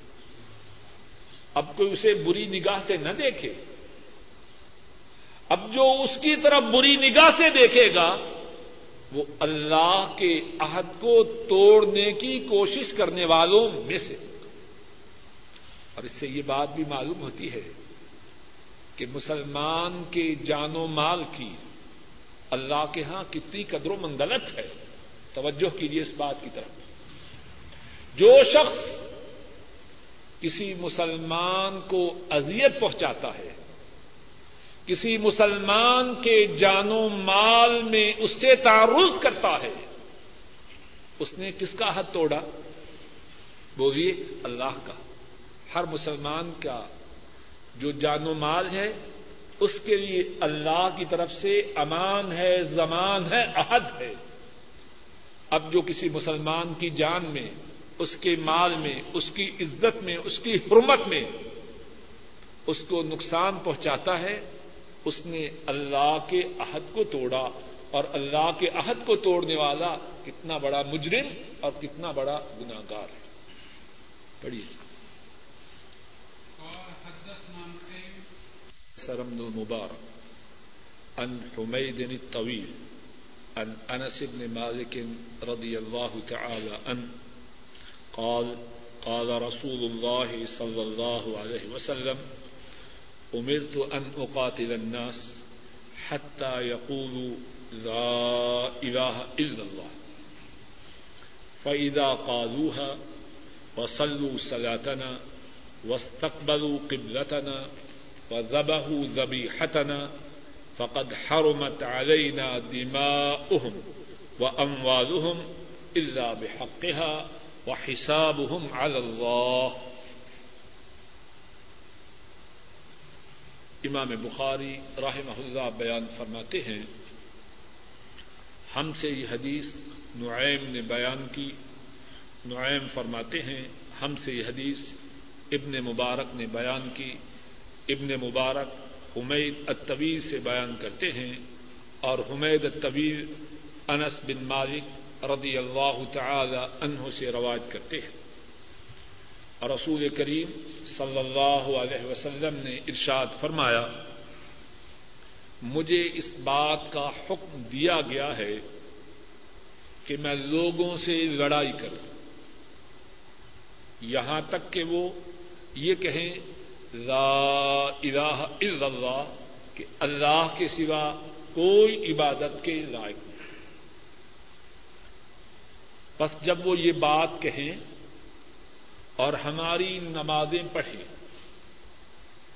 اب کوئی اسے بری نگاہ سے نہ دیکھے اب جو اس کی طرف بری نگاہ سے دیکھے گا، وہ اللہ کے عہد کو توڑنے کی کوشش کرنے والوں میں سے اور اس سے یہ بات بھی معلوم ہوتی ہے کہ مسلمان کے جان و مال کی اللہ کے ہاں کتنی قدر و منگلت ہے۔ توجہ کیجیے اس بات کی طرف۔ جو شخص کسی مسلمان کو اذیت پہنچاتا ہے کسی مسلمان کے جان و مال میں اس سے تعارف کرتا ہے۔ اس نے کس کا حد توڑا؟ بولیے، اللہ کا۔ ہر مسلمان کا جو جان و مال ہے، اس کے لیے اللہ کی طرف سے امان ہے، زمان ہے، عہد ہے۔ اب جو کسی مسلمان کی جان میں، اس کے مال میں، اس کی عزت میں، اس کی حرمت میں، اس کو نقصان پہنچاتا ہے اس نے اللہ کے عہد کو توڑا اور اللہ کے عہد کو توڑنے والا کتنا بڑا مجرم اور کتنا بڑا گناگار ہے۔ پڑھیے۔ سرمد المبارک ان حمید الطويل عن انس بن مالك رضي الله تعالى عنه قال قال رسول الله صلى الله عليه وسلم امرت ان اقاتل الناس حتى يقولوا لا اله الا الله. فاذا قالوها وصلوا صلاتنا واستقبلوا قبلتنا وذبحوا ذبيحتنا فقد حرمت علينا دماؤهم واموالهم الا بحقها وحسابهم على الله. امام بخاری راہ اللہ بیان فرماتے ہیں، ہم سے یہ حدیث نعیم نے بیان کی۔ نعیم فرماتے ہیں، ہم سے یہ حدیث ابن مبارک نے بیان کی۔ ابن مبارک حمید الطویل سے بیان کرتے ہیں اور حمید الطویل انس بن مالک رضی اللہ تعالی عنہ سے رواج کرتے ہیں۔ رسول کریم صلی اللہ علیہ وسلم نے ارشاد فرمایا، مجھے اس بات کا حکم دیا گیا ہے کہ میں لوگوں سے لڑائی کروں۔ یہاں تک کہ وہ یہ کہیں، لا الہ الا اللہ، کہ اللہ کے سوا کوئی عبادت کے لائق نہیں۔ بس جب وہ یہ بات کہیں اور ہماری نمازیں پڑھیں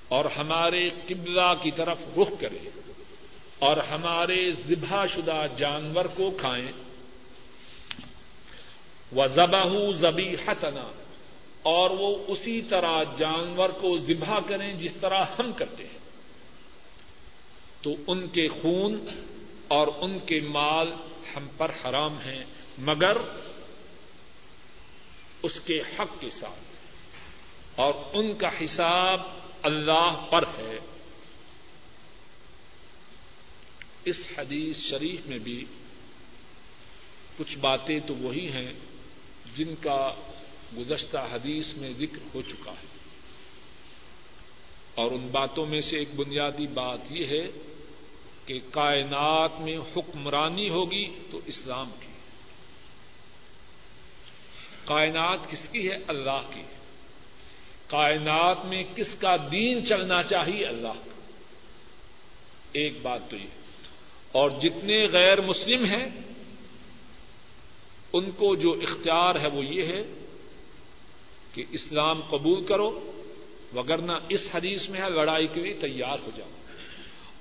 اور ہمارے قبلہ کی طرف رخ کریں اور ہمارے ذبح شدہ جانور کو کھائیں۔ و ذبح زبی حتنا اور وہ اسی طرح جانور کو ذبح کریں جس طرح ہم کرتے ہیں۔ تو ان کے خون اور ان کے مال ہم پر حرام ہیں، مگر اس کے حق کے ساتھ۔ اور ان کا حساب اللہ پر ہے۔ اس حدیث شریف میں بھی کچھ باتیں تو وہی ہیں جن کا گزشتہ حدیث میں ذکر ہو چکا ہے۔ اور ان باتوں میں سے ایک بنیادی بات یہ ہے کہ کائنات میں حکمرانی ہوگی تو اسلام کی۔ کائنات کس کی ہے؟ اللہ کی۔ کائنات میں کس کا دین چلنا چاہیے؟ اللہ۔ کا ایک بات تو یہ۔ اور جتنے غیر مسلم ہیں، ان کو جو اختیار ہے وہ یہ ہے کہ اسلام قبول کرو، وگرنہ اس حدیث میں ہے، لڑائی کے لیے تیار ہو جاؤ۔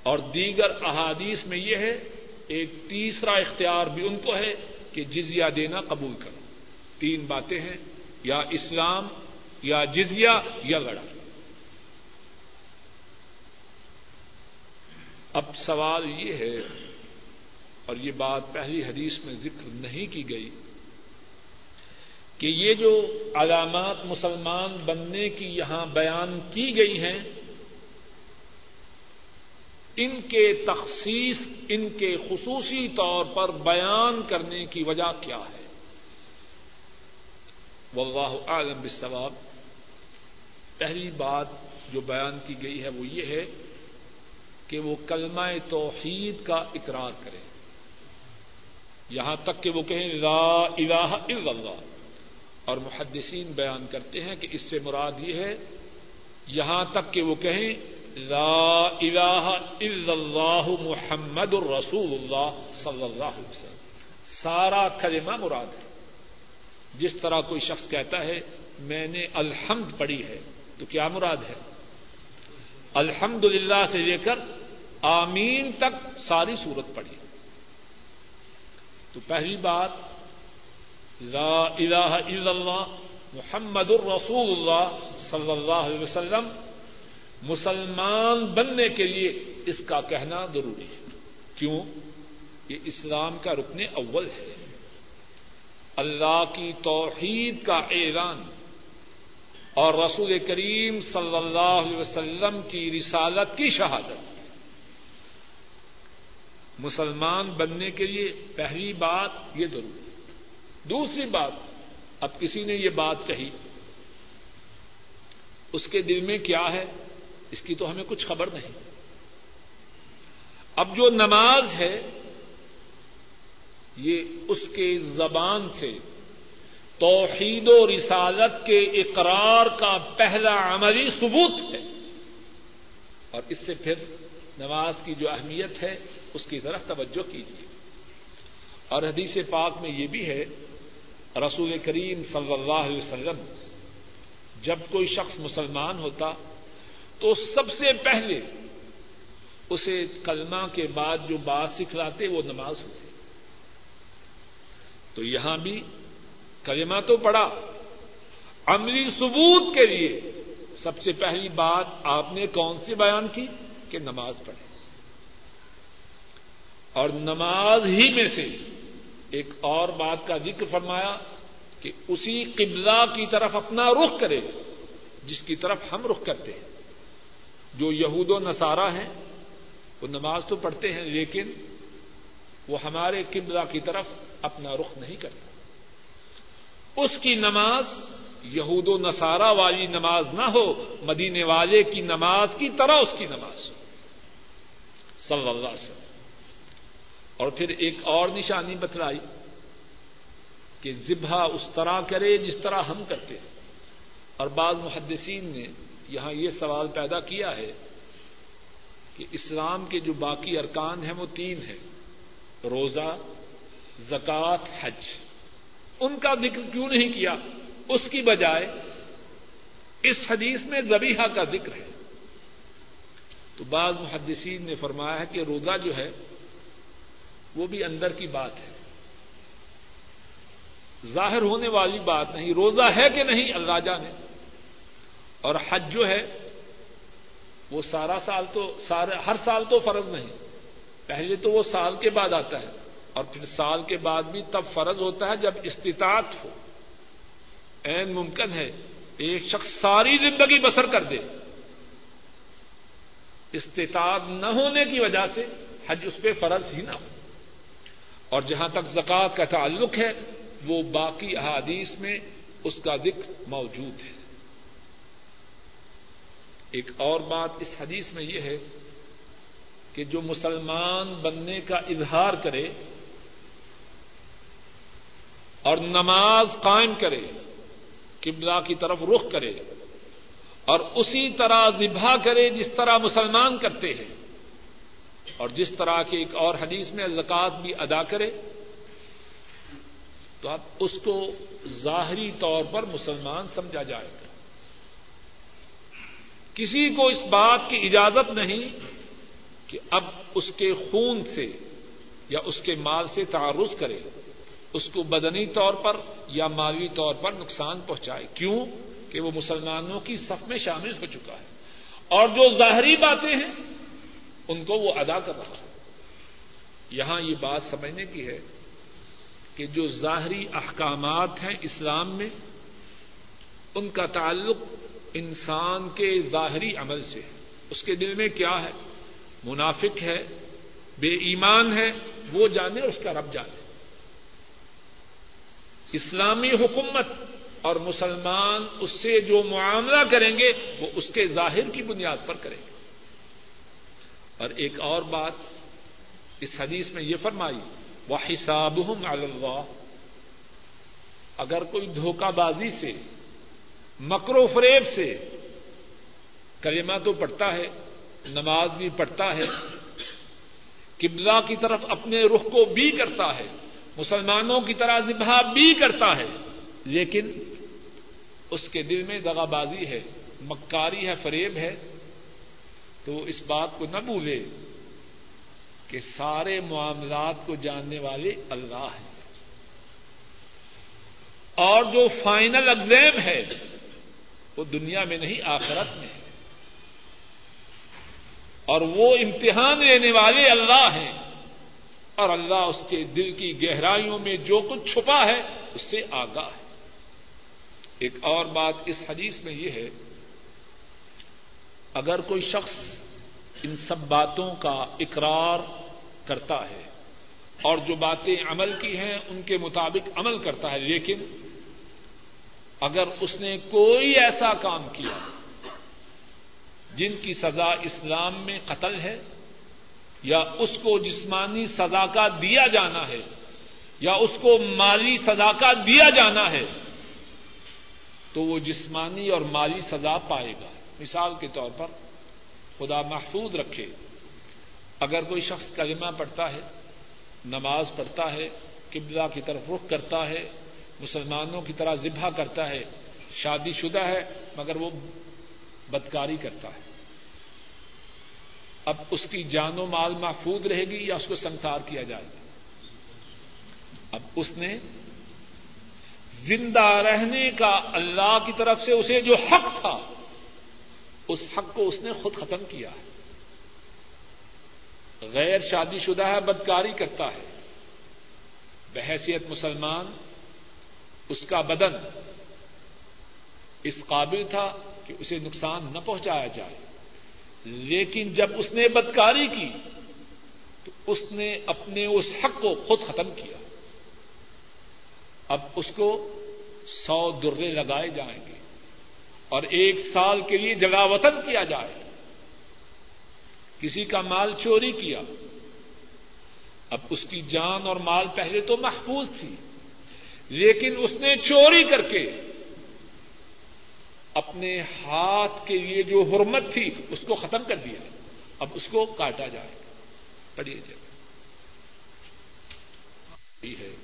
اور دیگر احادیث میں یہ ہے، ایک تیسرا اختیار بھی ان کو ہے کہ جزیہ دینا قبول کرو۔ تین باتیں ہیں، یا اسلام، یا جزیا یا لڑائی۔ اب سوال یہ ہے، اور یہ بات پہلی حدیث میں ذکر نہیں کی گئی، کہ یہ جو علامات مسلمان بننے کی یہاں بیان کی گئی ہیں، ان کے تخصیص، ان کے خصوصی طور پر بیان کرنے کی وجہ کیا ہے؟ واللہ عالم بالثواب پہلی بات جو بیان کی گئی ہے وہ یہ ہے کہ وہ کلمہ توحید کا اقرار کرے۔ یہاں تک کہ وہ کہیں لا الہ الا اللہ۔ اور محدثین بیان کرتے ہیں کہ اس سے مراد یہ ہے، یہاں تک کہ وہ کہیں لا الہ الا اللہ محمد الرسول اللہ صلی اللہ علیہ وسلم۔ سارا کلمہ مراد ہے۔ جس طرح کوئی شخص کہتا ہے، میں نے الحمد پڑھی ہے، تو کیا مراد ہے؟ الحمد للہ سے لے کر آمین تک ساری صورت پڑھی۔ تو پہلی بات، لا الہ الا اللہ، محمد الرسول اللہ صلی اللہ علیہ وسلم، مسلمان بننے کے لیے اس کا کہنا ضروری ہے۔ کیوں؟ یہ اسلام کا رکن اول ہے۔ اللہ کی توحید کا اعلان اور رسول کریم صلی اللہ علیہ وسلم کی رسالت کی شہادت۔ مسلمان بننے کے لیے پہلی بات یہ ضروری دوسری بات، اب کسی نے یہ بات کہی، اس کے دل میں کیا ہے؟ اس کی تو ہمیں کچھ خبر نہیں۔ اب جو نماز ہے یہ اس کے زبان سے توحید و رسالت کے اقرار کا پہلا عملی ثبوت ہے۔ اور اس سے پھر نماز کی جو اہمیت ہے، اس کی طرف توجہ کیجیے اور حدیث پاک میں یہ بھی ہے، رسول کریم صلی اللہ علیہ وسلم، جب کوئی شخص مسلمان ہوتا، تو سب سے پہلے اسے کلمہ کے بعد جو بات سکھلاتے، وہ نماز ہوتی۔ تو یہاں بھی کلمہ تو پڑا عملی ثبوت کے لیے سب سے پہلی بات آپ نے کون سی بیان کی؟ کہ نماز پڑھے اور نماز ہی میں سے ایک اور بات کا ذکر فرمایا کہ اسی قبلہ کی طرف اپنا رخ کرے، جس کی طرف ہم رخ کرتے ہیں۔ جو یہود و نصارہ ہیں، وہ نماز تو پڑھتے ہیں، لیکن وہ ہمارے قبلہ کی طرف اپنا رخ نہیں کرتا اس کی نماز یہود و نصارہ والی نماز نہ ہو، مدینے والے کی نماز کی طرح اس کی نماز۔ صلی اللہ علیہ وسلم۔ اور پھر ایک اور نشانی بتلائی کہ ذبح اس طرح کرے جس طرح ہم کرتے۔ ہیں اور بعض محدثین نے یہاں یہ سوال پیدا کیا ہے کہ اسلام کے جو باقی ارکان ہیں وہ تین ہیں۔ روزہ زکات حج۔ ان کا ذکر کیوں نہیں کیا؟ اس کی بجائے اس حدیث میں زبیحہ کا ذکر ہے۔ تو بعض محدثین نے فرمایا ہے کہ روزہ جو ہے، وہ بھی اندر کی بات ہے۔ ظاہر ہونے والی بات نہیں، روزہ ہے کہ نہیں؟ اللہ جانے۔ اور حج جو ہے، وہ سارا سال تو ہر سال تو فرض نہیں۔ پہلے تو وہ سال کے بعد آتا ہے اور پھر سال کے بعد بھی تب فرض ہوتا ہے جب استطاعت ہو۔ این ممکن ہے ایک شخص ساری زندگی بسر کر دے۔ استطاعت نہ ہونے کی وجہ سے حج اس پہ فرض ہی نہ ہو۔ اور جہاں تک زکوٰۃ کا تعلق ہے، وہ باقی احادیث میں اس کا ذکر موجود ہے۔ ایک اور بات اس حدیث میں یہ ہے کہ جو مسلمان بننے کا اظہار کرے اور نماز قائم کرے، قبلہ کی طرف رخ کرے اور اسی طرح ذبح کرے جس طرح مسلمان کرتے ہیں۔ اور جس طرح کے ایک اور حدیث میں زکات بھی ادا کرے، تو اب اس کو ظاہری طور پر مسلمان سمجھا جائے گا۔ کسی کو اس بات کی اجازت نہیں کہ اب اس کے خون سے یا اس کے مال سے تعارض کرے، اس کو بدنی طور پر یا مالی طور پر نقصان پہنچائے۔ کیوں؟ کہ وہ مسلمانوں کی صف میں شامل ہو چکا ہے۔ اور جو ظاہری باتیں ہیں، ان کو وہ ادا کر رہا ہے۔ یہاں یہ بات سمجھنے کی ہے کہ جو ظاہری احکامات ہیں اسلام میں، ان کا تعلق انسان کے ظاہری عمل سے اس کے دل میں کیا ہے؟ منافق ہے، بے ایمان ہے، وہ جانے اس کا رب جانے۔ اسلامی حکومت اور مسلمان اس سے جو معاملہ کریں گے، وہ اس کے ظاہر کی بنیاد پر کریں گے۔ اور ایک اور بات اس حدیث میں یہ فرمائی وہ حساب اللہ اگر کوئی دھوکہ بازی سے مکرو فریب سے کلمہ تو پڑھتا ہے نماز بھی پڑھتا ہے، قبلہ کی طرف اپنے رخ کو بھی کرتا ہے، مسلمانوں کی طرح ذبح بھی کرتا ہے، لیکن اس کے دل میں دغا بازی ہے، مکاری ہے، فریب ہے، تو اس بات کو نہ بھولے کہ سارے معاملات کو جاننے والے اللہ ہیں۔ اور جو فائنل ایگزام ہے، وہ دنیا میں نہیں، آخرت میں ہے۔ اور وہ امتحان لینے والے اللہ ہیں۔ اور اللہ اس کے دل کی گہرائیوں میں جو کچھ چھپا ہے، اس سے آگاہ ہے۔ ایک اور بات اس حدیث میں یہ ہے، اگر کوئی شخص ان سب باتوں کا اقرار کرتا ہے اور جو باتیں عمل کی ہیں، ان کے مطابق عمل کرتا ہے، لیکن اگر اس نے کوئی ایسا کام کیا جن کی سزا اسلام میں قتل ہے یا اس کو جسمانی سزا کا دیا جانا ہے یا اس کو مالی سزا کا دیا جانا ہے، تو وہ جسمانی اور مالی سزا پائے گا۔ مثال کے طور پر خدا محفوظ رکھے۔ اگر کوئی شخص کلمہ پڑھتا ہے، نماز پڑھتا ہے، قبلہ کی طرف رخ کرتا ہے، مسلمانوں کی طرح ذبح کرتا ہے، شادی شدہ ہے، مگر وہ بدکاری کرتا ہے۔ اب اس کی جان و مال محفوظ رہے گی یا اس کو سنسار کیا جائے گا؟ اب اس نے زندہ رہنے کا اللہ کی طرف سے اسے جو حق تھا، اس حق کو اس نے خود ختم کیا ہے۔ غیر شادی شدہ ہے، بدکاری کرتا ہے۔ بحیثیت مسلمان، اس کا بدن اس قابل تھا کہ اسے نقصان نہ پہنچایا جائے۔ لیکن جب اس نے بدکاری کی، تو اس نے اپنے اس حق کو خود ختم کیا۔ اب اس کو سو درے لگائے جائیں گے اور ایک سال کے لیے جگہ وطن کیا جائے۔ کسی کا مال چوری کیا۔ اب اس کی جان اور مال پہلے تو محفوظ تھی، لیکن اس نے چوری کر کے اپنے ہاتھ کے لیے جو حرمت تھی، اس کو ختم کر دیا۔ اب اس کو کاٹا جائے۔ پڑھیے جی۔ جگہ ہے۔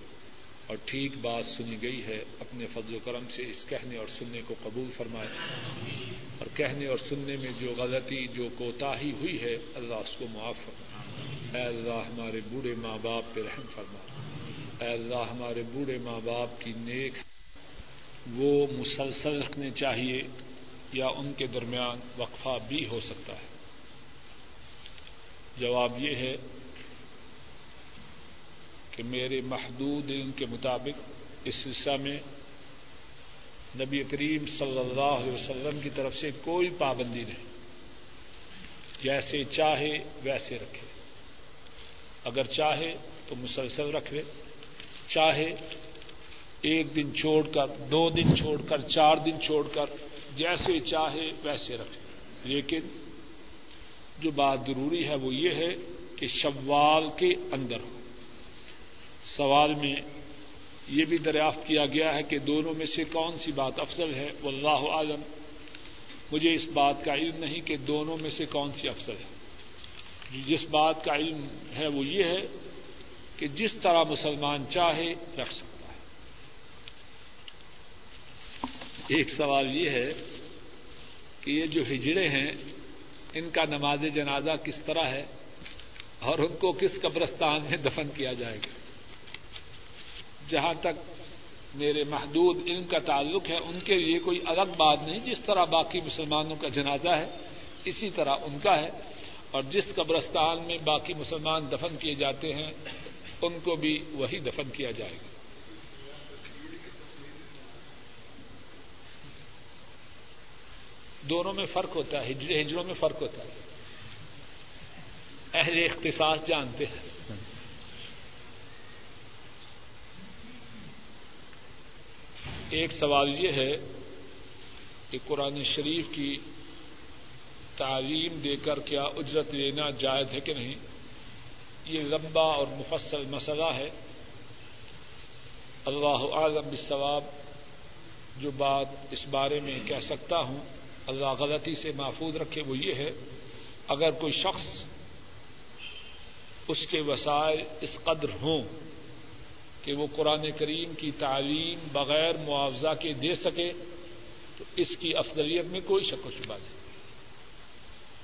اور ٹھیک بات سنی گئی ہے۔ اپنے فضل و کرم سے اس کہنے اور سننے کو قبول فرمائے۔ اور کہنے اور سننے میں جو غلطی، جو کوتاہی ہوئی ہے، اللہ اس کو معاف فرما اے اللہ، ہمارے بوڑھے ماں باپ پہ رحم فرما۔ اے اللہ، ہمارے بوڑھے ماں باپ کی نیک وہ مسلسل رکھنے چاہیے یا ان کے درمیان وقفہ بھی ہو سکتا ہے۔ جواب یہ ہے کہ میرے محدود علم کے مطابق اس سلسلہ میں نبی کریم صلی اللہ علیہ وسلم کی طرف سے کوئی پابندی نہیں۔ جیسے چاہے ویسے رکھے۔ اگر چاہے تو مسلسل رکھ لے، چاہے ایک دن چھوڑ کر، دو دن چھوڑ کر، چار دن چھوڑ کر، جیسے چاہے ویسے رکھے۔ لیکن جو بات ضروری ہے وہ یہ ہے کہ شوال کے اندر ہو سوال میں یہ بھی دریافت کیا گیا ہے کہ دونوں میں سے کون سی بات افضل ہے۔ واللہ عالم مجھے اس بات کا علم نہیں کہ دونوں میں سے کون سی افضل ہے۔ جس بات کا علم ہے وہ یہ ہے کہ جس طرح مسلمان چاہے رکھ سکتا ایک سوال یہ ہے کہ یہ جو ہجڑے ہیں، ان کا نماز جنازہ کس طرح ہے اور ان کو کس قبرستان میں دفن کیا جائے گا؟ جہاں تک میرے محدود علم کا تعلق ہے، ان کے لیے کوئی الگ بات نہیں، جس طرح باقی مسلمانوں کا جنازہ ہے، اسی طرح ان کا ہے۔ اور جس قبرستان میں باقی مسلمان دفن کیے جاتے ہیں، ان کو بھی وہی دفن کیا جائے گا۔ دونوں میں فرق ہوتا ہے، ہجر ہجروں میں فرق ہوتا ہے۔ اہل اختصاص جانتے ہیں۔ ایک سوال یہ ہے کہ قرآن شریف کی تعلیم دے کر کیا اجرت لینا جائز ہے کہ نہیں؟ یہ لمبا اور مفصل مسئلہ ہے۔ اللہ عالم بالثواب جو بات اس بارے میں کہہ سکتا ہوں۔ اللہ غلطی سے محفوظ رکھے، وہ یہ ہے، اگر کوئی شخص اس کے وسائل اس قدر ہوں کہ وہ قرآن کریم کی تعلیم بغیر معاوضہ کے دے سکے، تو اس کی افضلیت میں کوئی شک و شبہ نہیں۔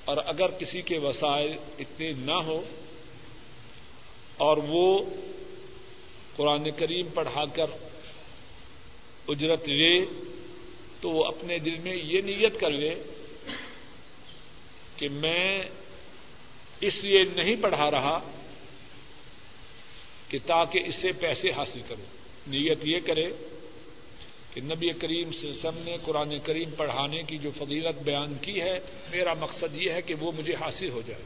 اور اگر کسی کے وسائل اتنے نہ ہو اور وہ قرآن کریم پڑھا کر اجرت لے تو وہ اپنے دل میں یہ نیت کر لے کہ میں اس لیے نہیں پڑھا رہا کہ تاکہ اس سے پیسے حاصل کروں۔ نیت یہ کرے کہ نبی کریم سے سب نے قرآن کریم پڑھانے کی جو فضیلت بیان کی ہے، میرا مقصد یہ ہے کہ وہ مجھے حاصل ہو جائے۔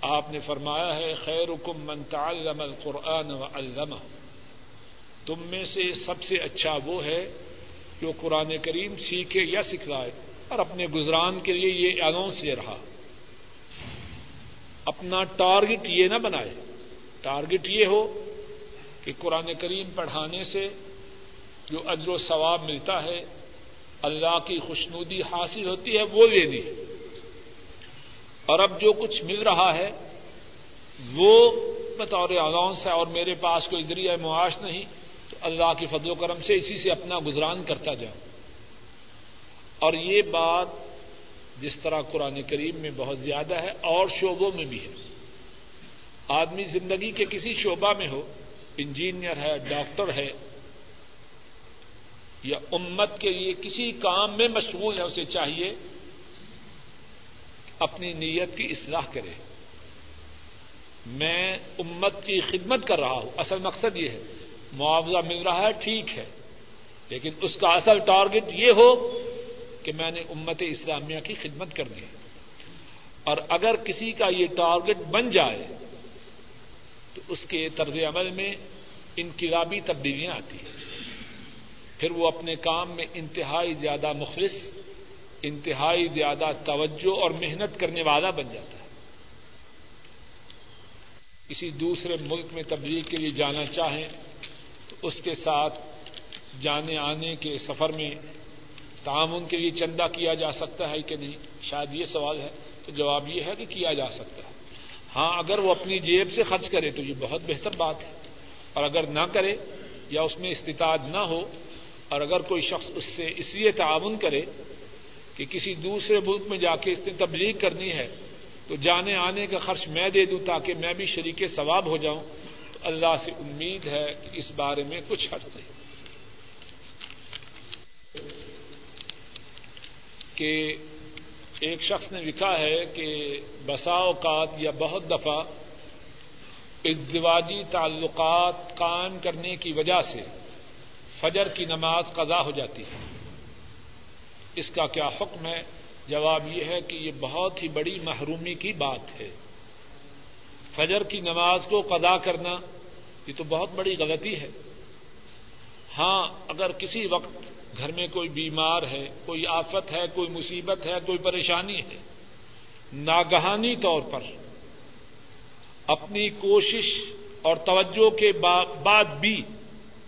آپ نے فرمایا ہے خیر حکم من تعلم القرآن و علامہ تم میں سے سب سے اچھا وہ ہے جو قرآن کریم سیکھے یا سکھلائے، اور اپنے گزران کے لیے یہ اناؤنس دے رہا۔ اپنا ٹارگٹ یہ نہ بنائے۔ ٹارگٹ یہ ہو کہ قرآن کریم پڑھانے سے جو اجر و ثواب ملتا ہے، اللہ کی خوشنودی حاصل ہوتی ہے، وہ لینی اور اب جو کچھ مل رہا ہے، وہ بطور الاؤنس ہے، اور میرے پاس کوئی ذریعہ معاش نہیں۔ تو اللہ کی فضل و کرم سے اسی سے اپنا گزران کرتا جاؤ اور یہ بات جس طرح قرآن کریم میں بہت زیادہ ہے اور شعبوں میں بھی ہے۔ آدمی زندگی کے کسی شعبہ میں ہو، انجینئر ہے، ڈاکٹر ہے، یا امت کے لیے کسی کام میں مشغول ہے، اسے چاہیے اپنی نیت کی اصلاح کرے۔ میں امت کی خدمت کر رہا ہوں۔ اصل مقصد یہ ہے معاوضہ مل رہا ہے، ٹھیک ہے۔ لیکن اس کا اصل ٹارگٹ یہ ہو کہ میں نے امت اسلامیہ کی خدمت کرنی ہے اور اگر کسی کا یہ ٹارگٹ بن جائے، تو اس کے طرز عمل میں انقلابی تبدیلیاں آتی ہیں۔ پھر وہ اپنے کام میں انتہائی زیادہ مخلص، انتہائی زیادہ توجہ اور محنت کرنے والا بن جاتا ہے۔ کسی دوسرے ملک میں تبدیلی کے لیے جانا چاہیں اس کے ساتھ جانے آنے کے سفر میں تعاون کے لیے چندہ کیا جا سکتا ہے کہ نہیں؟ شاید یہ سوال ہے۔ تو جواب یہ ہے کہ کیا جا سکتا ہے۔ ہاں اگر وہ اپنی جیب سے خرچ کرے تو یہ بہت بہتر بات ہے۔ اور اگر نہ کرے یا اس میں استطاعت نہ ہو، اور اگر کوئی شخص اس سے اس لیے تعاون کرے کہ کسی دوسرے ملک میں جا کے اس نے تبلیغ کرنی ہے، تو جانے آنے کا خرچ میں دے دوں تاکہ میں بھی شریک ثواب ہو جاؤں۔ اللہ سے امید ہے کہ اس بارے میں کچھ حرض نہیں کہ ایک شخص نے لکھا ہے کہ بسا اوقات یا بہت دفعہ ازدواجی تعلقات قائم کرنے کی وجہ سے فجر کی نماز قضا ہو جاتی ہے۔ اس کا کیا حکم ہے؟ جواب یہ ہے کہ یہ بہت ہی بڑی محرومی کی بات ہے۔ فجر کی نماز کو قضا کرنا یہ تو بہت بڑی غلطی ہے۔ ہاں اگر کسی وقت گھر میں کوئی بیمار ہے، کوئی آفت ہے، کوئی مصیبت ہے، کوئی پریشانی ہے، ناگہانی طور پر اپنی کوشش اور توجہ کے بعد بھی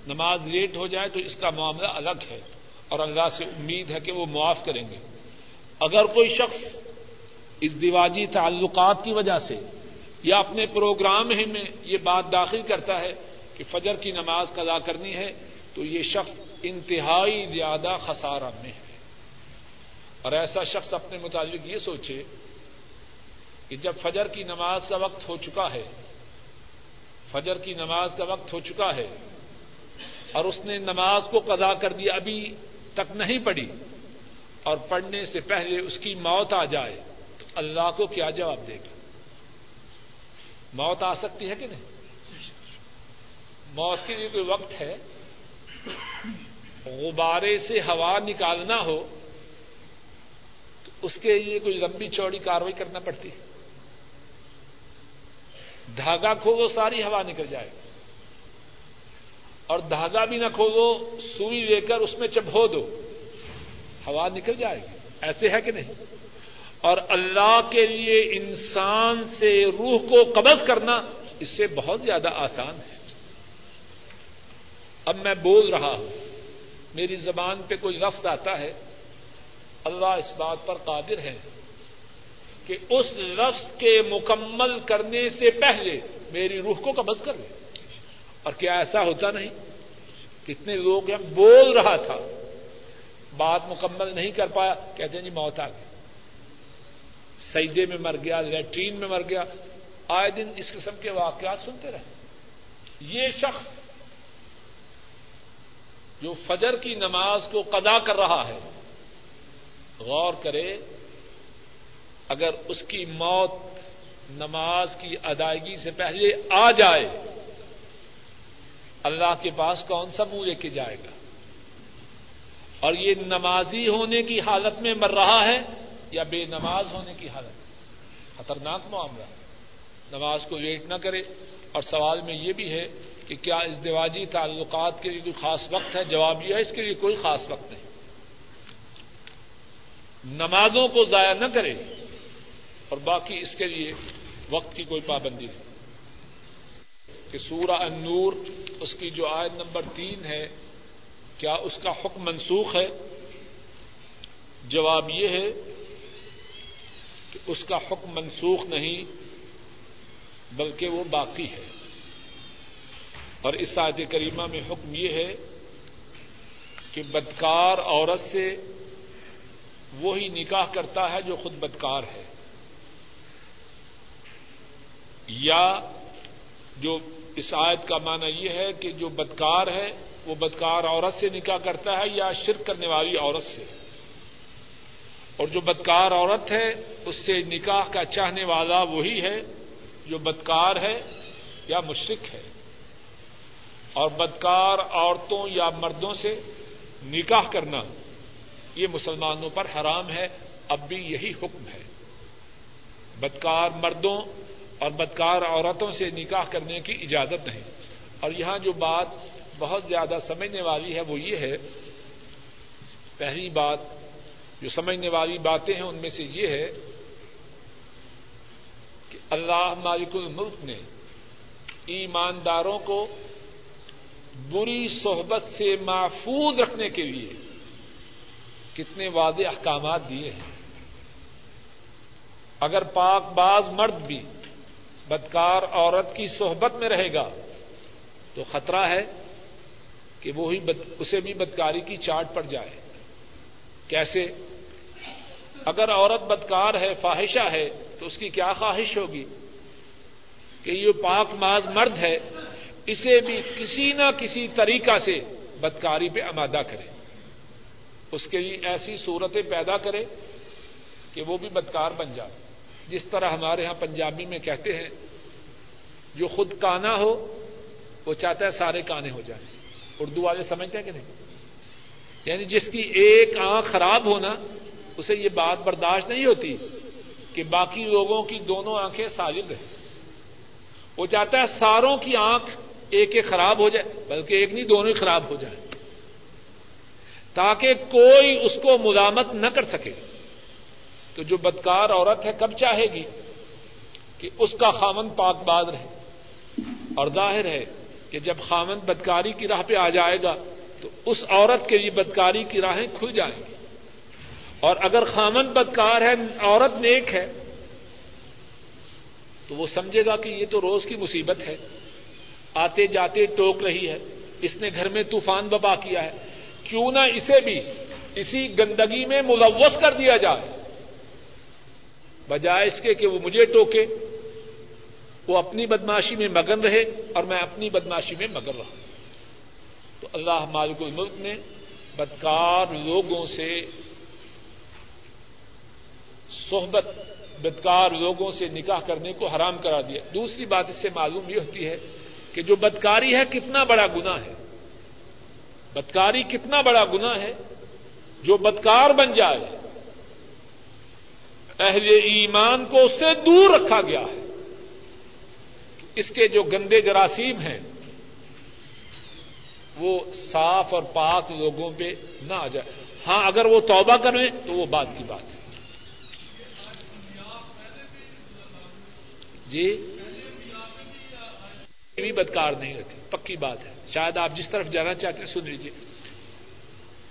نماز لیٹ ہو جائے تو اس کا معاملہ الگ ہے اور اللہ سے امید ہے کہ وہ معاف کریں گے۔ اگر کوئی شخص اس دیواجی تعلقات کی وجہ سے یا اپنے پروگرام ہی میں یہ بات داخل کرتا ہے کہ فجر کی نماز قضا کرنی ہے، تو یہ شخص انتہائی زیادہ خسارہ میں ہے۔ اور ایسا شخص اپنے متعلق یہ سوچے کہ جب فجر کی نماز کا وقت ہو چکا ہے، فجر کی نماز کا وقت ہو چکا ہے، اور اس نے نماز کو قضا کر دیا ابھی تک نہیں پڑھی، اور پڑھنے سے پہلے اس کی موت آ جائے، تو اللہ کو کیا جواب دے گا؟ موت آ سکتی ہے کہ نہیں؟ موت کے لیے کوئی وقت ہے؟ غبارے سے ہوا نکالنا ہو، تو اس کے لیے کوئی لمبی چوڑی کاروائی کرنا پڑتی ہے۔ دھاگا کھولو ساری ہوا نکل جائے۔ گی اور دھاگا بھی نہ کھولو سوئی لے کر اس میں چبھو دو، ہوا نکل جائے گی۔ ایسے ہے کہ نہیں؟ اور اللہ کے لیے انسان سے روح کو قبض کرنا اس سے بہت زیادہ آسان ہے۔ اب میں بول رہا ہوں، میری زبان پہ کوئی لفظ آتا ہے، اللہ اس بات پر قادر ہے کہ اس لفظ کے مکمل کرنے سے پہلے میری روح کو قبض کر لے۔ اور کیا ایسا ہوتا نہیں؟ کتنے لوگ ہیں، بول رہا تھا، بات مکمل نہیں کر پایا، کہتے ہیں جی موت آ گئی۔ سیدے میں مر گیا، لیٹرین میں مر گیا۔ آئے دن اس قسم کے واقعات سنتے رہے۔ یہ شخص جو فجر کی نماز کو قدا کر رہا ہے، غور کرے، اگر اس کی موت نماز کی ادائیگی سے پہلے آ جائے، اللہ کے پاس کون سا منہ لے کے جائے گا؟ اور یہ نمازی ہونے کی حالت میں مر رہا ہے یا بے نماز ہونے کی حالت. خطرناک معاملہ. نماز کو ویٹ نہ کرے. اور سوال میں یہ بھی ہے کہ کیا اس دیواجی تعلقات کے لیے کوئی خاص وقت ہے؟ جواب یہ ہے اس کے لیے کوئی خاص وقت نہیں. نمازوں کو ضائع نہ کرے. اور باقی اس کے لیے وقت کی کوئی پابندی نہیں. کہ سورہ النور، اس کی جو آیت نمبر تین ہے، کیا اس کا حکم منسوخ ہے؟ جواب یہ ہے کہ اس کا حکم منسوخ نہیں بلکہ وہ باقی ہے۔ اور اس آیت کریمہ میں حکم یہ ہے کہ بدکار عورت سے وہی نکاح کرتا ہے جو خود بدکار ہے۔ یا جو اس آیت کا معنی یہ ہے کہ جو بدکار ہے وہ بدکار عورت سے نکاح کرتا ہے یا شرک کرنے والی عورت سے۔ اور جو بدکار عورت ہے، اس سے نکاح کا چاہنے والا وہی ہے جو بدکار ہے یا مشرق ہے۔ اور بدکار عورتوں یا مردوں سے نکاح کرنا، یہ مسلمانوں پر حرام ہے، اب بھی یہی حکم ہے۔ بدکار مردوں اور بدکار عورتوں سے نکاح کرنے کی اجازت نہیں۔ اور یہاں جو بات بہت زیادہ سمجھنے والی ہے وہ یہ ہے، پہلی بات جو سمجھنے والی باتیں ہیں ان میں سے یہ ہے کہ اللہ مالک الملک نے ایمانداروں کو بری صحبت سے محفوظ رکھنے کے لیے کتنے واضح احکامات دیے ہیں۔ اگر پاک باز مرد بھی بدکار عورت کی صحبت میں رہے گا تو خطرہ ہے کہ وہی اسے بھی بدکاری کی چاٹ پڑ جائے۔ کیسے؟ اگر عورت بدکار ہے، فاحشہ ہے، تو اس کی کیا خواہش ہوگی؟ کہ یہ پاک ماز مرد ہے، اسے بھی کسی نہ کسی طریقہ سے بدکاری پہ آمادہ کرے۔ اس کے لیے ایسی صورتیں پیدا کرے کہ وہ بھی بدکار بن جائے۔ جس طرح ہمارے یہاں پنجابی میں کہتے ہیں، جو خود کانا ہو، وہ چاہتا ہے سارے کانے ہو جائیں۔ اردو والے سمجھتے ہیں کہ نہیں؟ یعنی جس کی ایک آنکھ خراب ہونا، اسے یہ بات برداشت نہیں ہوتی کہ باقی لوگوں کی دونوں آنکھیں سالب رہیں وہ چاہتا ہے ساروں کی آنکھ ایک ایک خراب ہو جائے، بلکہ ایک نہیں، دونوں ہی خراب ہو جائے تاکہ کوئی اس کو ملامت نہ کر سکے۔ تو جو بدکار عورت ہے، کب چاہے گی کہ اس کا خامن پاک باد رہے؟ اور ظاہر ہے کہ جب خامن بدکاری کی راہ پہ آ جائے گا تو اس عورت کے لیے بدکاری کی راہیں کھل جائیں گی۔ اور اگر خامن بدکار ہے، عورت نیک ہے، تو وہ سمجھے گا کہ یہ تو روز کی مصیبت ہے۔ آتے جاتے ٹوک رہی ہے۔ اس نے گھر میں طوفان بپا کیا ہے۔ کیوں نہ اسے بھی اسی گندگی میں ملوث کر دیا جائے۔ بجائے اس کے کہ وہ مجھے ٹوکے، وہ اپنی بدماشی میں مگن رہے اور میں اپنی بدماشی میں مگن رہا۔ تو اللہ مالک الملک نے بدکار لوگوں سے صحبت، بدکار لوگوں سے نکاح کرنے کو حرام کرا دیا۔ دوسری بات اس سے معلوم یہ ہوتی ہے کہ جو بدکاری ہے کتنا بڑا گنا ہے۔ بدکاری کتنا بڑا گنا ہے جو بدکار بن جائے۔ اہل ایمان کو اس سے دور رکھا گیا ہے۔ اس کے جو گندے جراثیم ہیں وہ صاف اور پاک لوگوں پہ نہ آ جائے۔ ہاں اگر وہ توبہ کریں تو وہ بات کی بات ہے۔ جی؟ بھی بدکار نہیں ہوتی پکی بات ہے۔ شاید آپ جس طرف جانا چاہتے ہیں، سن لیجیے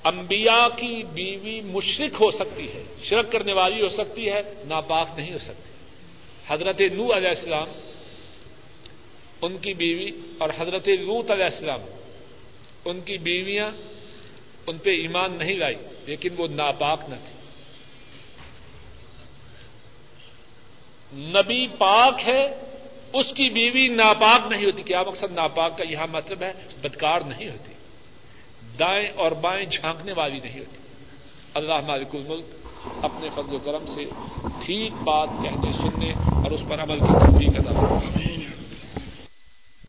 انبیاء کی بیوی مشرق ہو سکتی ہے، شرک کرنے والی ہو سکتی ہے، ناپاک نہیں ہو سکتی۔ حضرت نو علیہ السلام، ان کی بیوی اور حضرت لوت علیہ السلام ان کی بیویاں ان پہ ایمان نہیں لائی، لیکن وہ ناپاک نہ تھی۔ نبی پاک ہے، اس کی بیوی ناپاک نہیں ہوتی، کیا مقصد ناپاک کا؟ یہاں مطلب ہے بدکار نہیں ہوتی۔ دائیں اور بائیں جھانکنے والی نہیں ہوتی۔ اللہ مالک الملک اپنے فضل و کرم سے ٹھیک بات کہنے سننے اور اس پر عمل کی توفیق ادا کرتے